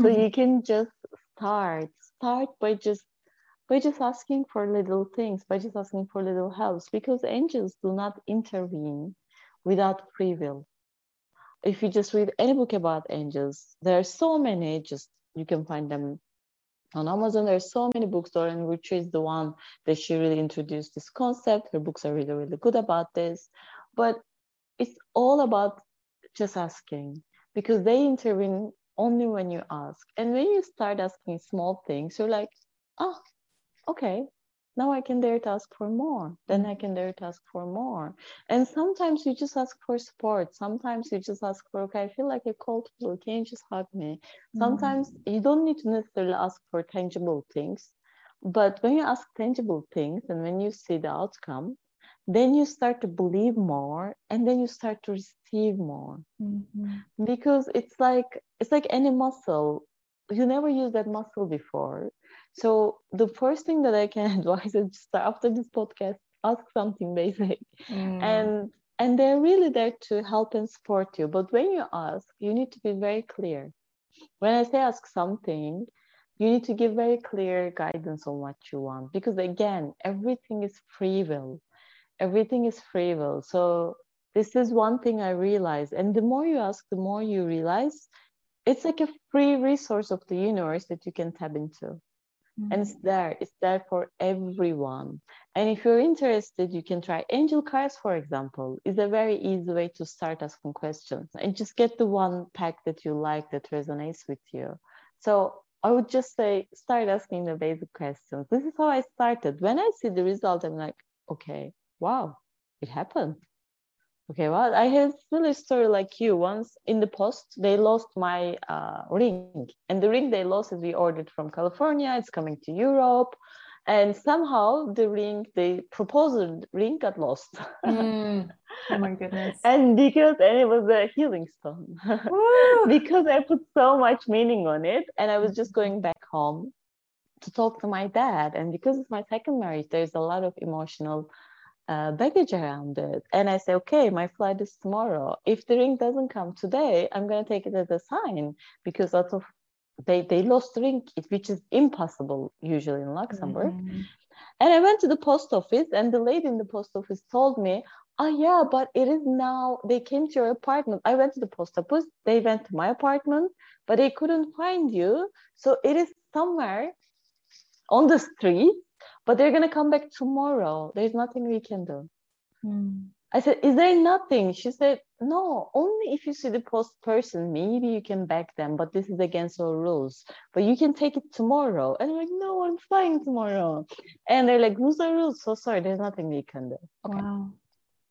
Speaker 2: so you can just start start by just by just asking for little things by just asking for little helps because angels do not intervene without free will. If you just read any book about angels there are so many just you can find them on Amazon, there's so many bookstores, and which is the one that she really introduced this concept. Her books are really, really good about this. But it's all about just asking because they intervene only when you ask. And when you start asking small things, you're like, oh, okay, now I can dare to ask for more. Then I can dare to ask for more. And sometimes you just ask for support. Sometimes you just ask for, okay, I feel like a cold flu. Can you just hug me? Sometimes mm. you don't need to necessarily ask for tangible things. But when you ask tangible things and when you see the outcome, then you start to believe more and then you start to receive more mm-hmm. because it's like it's like any muscle you never used that muscle before so the first thing that I can advise is just after this podcast, ask something basic. Mm. And and they're really there to help and support you. But when you ask, you need to be very clear. When I say ask something, you need to give very clear guidance on what you want. Because again, everything is free will. Everything is free will. So this is one thing I realized. And the more you ask, the more you realize it's like a free resource of the universe that you can tap into mm-hmm. and it's there it's there for everyone and if you're interested you can try angel cards for example is a very easy way to start asking questions and just get the one pack that you like that resonates with you so I would just say start asking the basic questions. This is how I started. When I see the result, I'm like, okay, wow, it happened. Okay, well, I had a similar story like you. Once in the post, they lost my uh, ring, and the ring they lost is we ordered from California. It's coming to Europe, and somehow the ring the proposal ring got lost.
Speaker 1: Mm. oh my goodness.
Speaker 2: And because and it was a healing stone. Because i put so much meaning on it and i was just going back home to talk to my dad. And because it's my second marriage there's a lot of emotional uh, baggage around it. And i say okay my flight is tomorrow. If the ring doesn't come today i'm going to take it as a sign because lots of they they lost the ring which is impossible usually in luxembourg. Mm-hmm. and i went to the post office and the lady in the post office told me oh yeah but it is now they came to your apartment. I went to the post office they went to my apartment but they couldn't find you. So it is somewhere on the street but they're going to come back tomorrow there's nothing we can do mm. I said, Is there nothing? She said, No, only if you see the post person, maybe you can back them, but this is against our rules. But you can take it tomorrow. And I'm like, No, I'm flying tomorrow. And they're like, Rules are rules. So sorry, there's nothing we can do.
Speaker 1: Okay. Wow.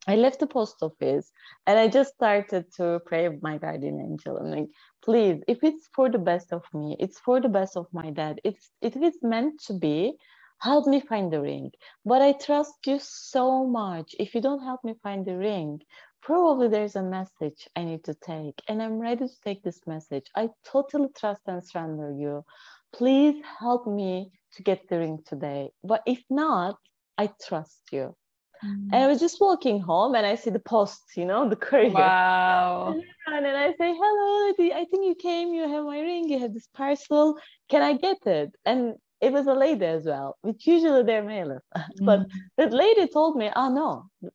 Speaker 2: I left the post office and I just started to pray with my guardian angel. I'm like, please, if it's for the best of me, it's for the best of my dad. It's if it's meant to be, help me find the ring. But I trust you so much. If you don't help me find the ring, probably there's a message I need to take. And I'm ready to take this message. I totally trust and surrender you. Please help me to get the ring today. But if not, I trust you. Mm. And I was just walking home and I see the post, you know, the courier.
Speaker 1: Wow.
Speaker 2: And I say, hello, I think you came, you have my ring, you have this parcel. Can I get it? And it was a lady as well, which usually they're male. Mm. but that lady told me, oh no,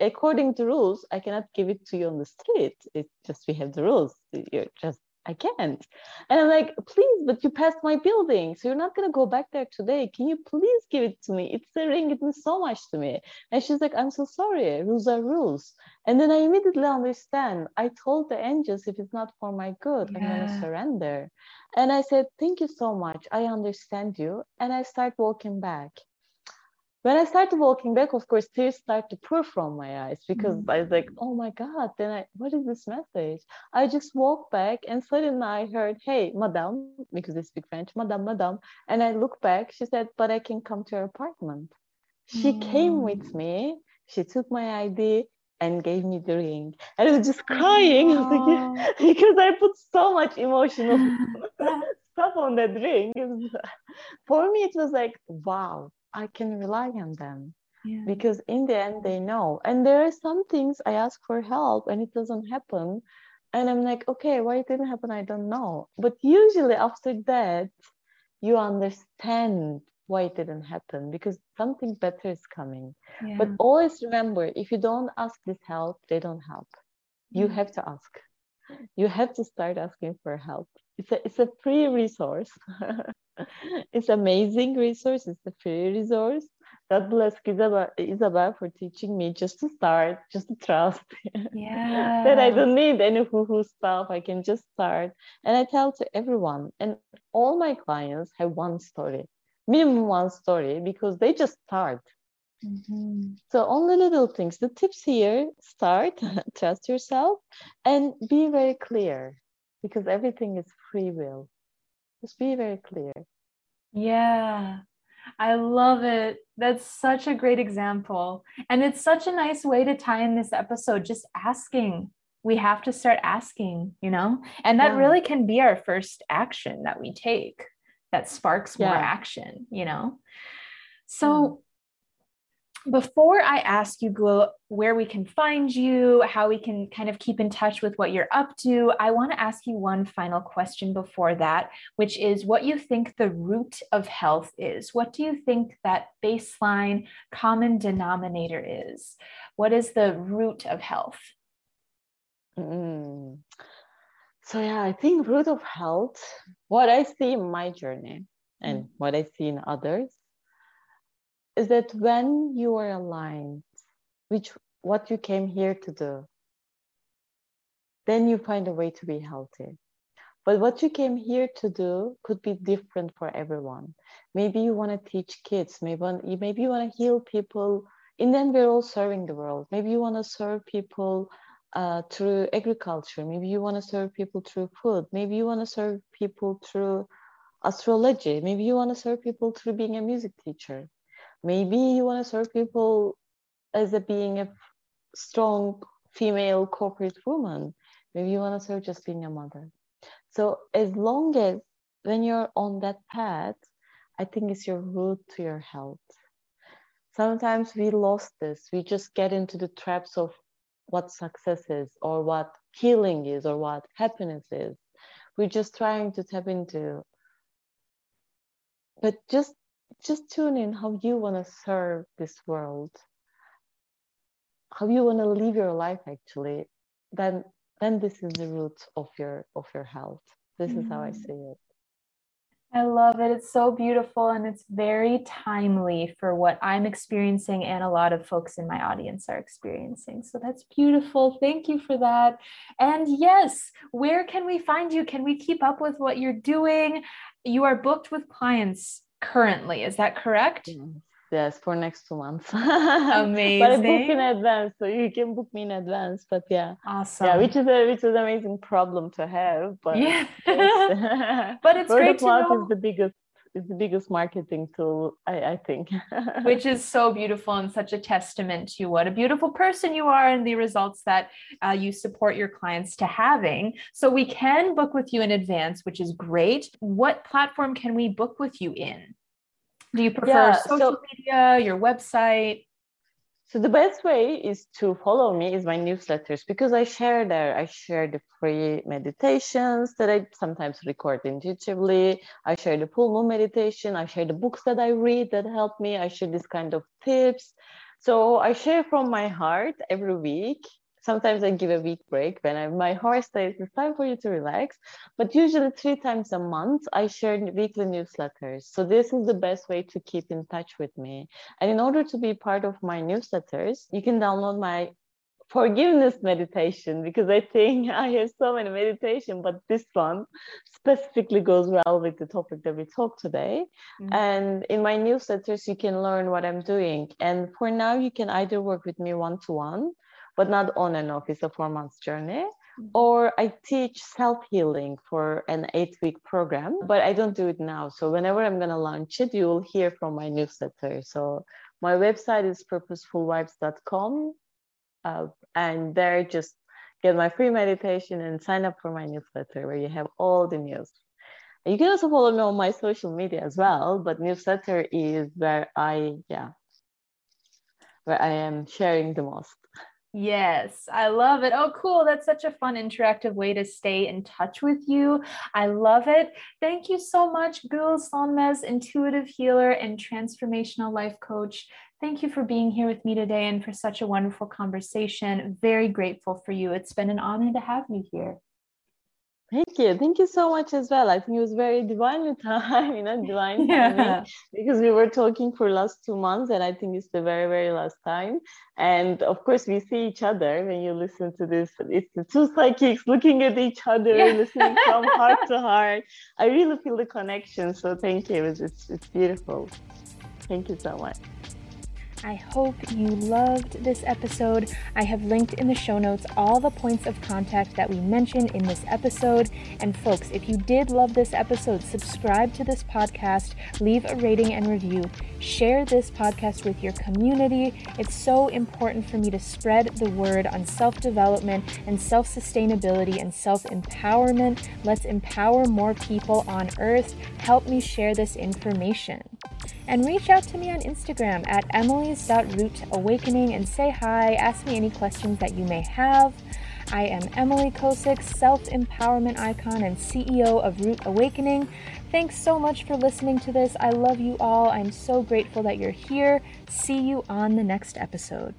Speaker 2: according to rules, I cannot give it to you on the street. It's just we have the rules. You're just I can't. And I'm like, please, but you passed my building. So you're not going to go back there today. Can you please give it to me? It's a ring. It means so much to me. And she's like, I'm so sorry. Rules are rules. And then I immediately understand. I told the angels, if it's not for my good, yeah. I'm going to surrender. And I said, thank you so much. I understand you. And I start walking back when I started walking back, of course, tears start to pour from my eyes because mm-hmm. I was like, oh my God, then I, what is this message? I just walked back and suddenly I heard, hey, madame, because I speak French, madame, madame. And I look back, she said, but I can come to your apartment. She mm-hmm. came with mm. me, she took my ID and gave me the ring. And I was just crying like, because I put so much emotional stuff on that ring. For me, it was like, wow, I can rely on them. Yeah. Because in the end, they know. And there are some things I ask for help and it doesn't happen. And I'm like, okay, why it didn't happen? I don't know. But usually after that, you understand why it didn't happen because something better is coming. Yeah. But always remember if you don't ask this help, they don't help. You yeah. have to ask. You have to start asking for help. It's a, it's a free resource. it's amazing resource. It's a free resource. God bless Isabel, Isabel for teaching me just to start, just to trust.
Speaker 1: Yeah.
Speaker 2: that I don't need any woo-woo stuff. I can just start. And I tell to everyone, and all my clients have one story, minimum one story, because they just start. Mm-hmm. So only little things. The tips here: start, trust yourself, and be very clear, because everything is free will. Just be very clear.
Speaker 1: Yeah. I love it. That's such a great example. And it's such a nice way to tie in this episode, just asking. We have to start asking, you know? And that yeah. really can be our first action that we take that sparks more action, you know? So, hmm. Before I ask you, Gul, where we can find you, how we can kind of keep in touch with what you're up to, I want to ask you one final question before that, which is what you think the root of health is. What do you think that baseline common denominator is? What is the root of health?
Speaker 2: Mm. So, yeah, I think root of health, what I see in my journey and mm. what I see in others is that when you are aligned which what you came here to do then you find a way to be healthy. But what you came here to do could be different for everyone. Maybe you want to teach kids maybe maybe you want to heal people and then we're all serving the world. Maybe you want to serve people uh, through agriculture. Maybe you want to serve people through food. Maybe you want to serve people through astrology. Maybe you want to serve people through being a music teacher. Maybe you want to serve people as a being a strong female corporate woman. Maybe you want to serve just being a mother. So as long as when you're on that path, I think it's your route to your health. Sometimes we lost this. We just get into the traps of what success is or what healing is or what happiness is. We're just trying to tap into. But just just tune in how you want to serve this world, how you want to live your life actually. Then then this is the root of your of your health. This mm-hmm. is how I mm-hmm. see it.
Speaker 1: I love it. It's so beautiful and it's very timely for what I'm experiencing and a lot of folks in my audience are experiencing. So that's beautiful. Thank you for that. And yes, where can we find you? Can we keep up with what you're doing? You are booked with clients currently, is that correct?
Speaker 2: yes for next two months.
Speaker 1: Amazing
Speaker 2: but I book in advance so you can book me in advance but yeah.
Speaker 1: Awesome
Speaker 2: yeah which is a which is an amazing problem to have but
Speaker 1: yeah. but it's great to know
Speaker 2: is the biggest is the biggest marketing tool I, I think.
Speaker 1: Which is so beautiful and such a testament to what a beautiful person you are and the results that uh, you support your clients to having. So we can book with you in advance which is great. What platform can we book with you in? Do you prefer yeah, social so, media, your website?
Speaker 2: So the best way is to follow me is my newsletters because I share there. I share the free meditations that I sometimes record intuitively. I share the full moon meditation. I share the books that I read that help me. I share this kind of tips. So I share from my heart every week sometimes I give a week break when I, my horse says it's time for you to relax. But usually three times a month, I share weekly newsletters. So this is the best way to keep in touch with me. And in order to be part of my newsletters, you can download my forgiveness meditation because I think I have so many meditation, but this one specifically goes well with the topic that we talked today. Mm-hmm. And in my newsletters, you can learn what I'm doing. And for now, you can either work with me one to one but not on and off. It's a four months journey. Mm-hmm. Or I teach self healing for an eight week program, but I don't do it now. So whenever I'm going to launch it, you will hear from my newsletter. So my website is purposefulvibes.com. Uh, and there, just get my free meditation and sign up for my newsletter where you have all the news. You can also follow me on my social media as well, but newsletter is where I, yeah, where I am sharing the most.
Speaker 1: Yes, I love it. Oh, cool. That's such a fun, interactive way to stay in touch with you. I love it. Thank you so much, Gul Sonmez, intuitive healer and transformational life coach. Thank you for being here with me today and for such a wonderful conversation. Very grateful for you. It's been an honor to have you here.
Speaker 2: Thank you. Thank you so much as well. I think it was very divine time, you know, divine yeah. because we were talking for last two months and I think it's the very, very last time. And of course we see each other when you listen to this. It's the two psychics looking at each other, yeah. listening from heart to heart. I really feel the connection. So thank you. It's, it's, it's beautiful. Thank you so much.
Speaker 3: I hope you loved this episode. I have linked in the show notes all the points of contact that we mentioned in this episode. And folks, if you did love this episode, subscribe to this podcast, leave a rating and review, share this podcast with your community. It's so important for me to spread the word on self development and self sustainability and self empowerment. Let's empower more people on earth. Help me share this information and reach out to me on Instagram at emily's.rootawakening and say hi, ask me any questions that you may have. I am Emily Kosick, self empowerment icon and CEO of Root Awakening. Thanks so much for listening to this. I love you all. I'm so grateful that you're here. See you on the next episode.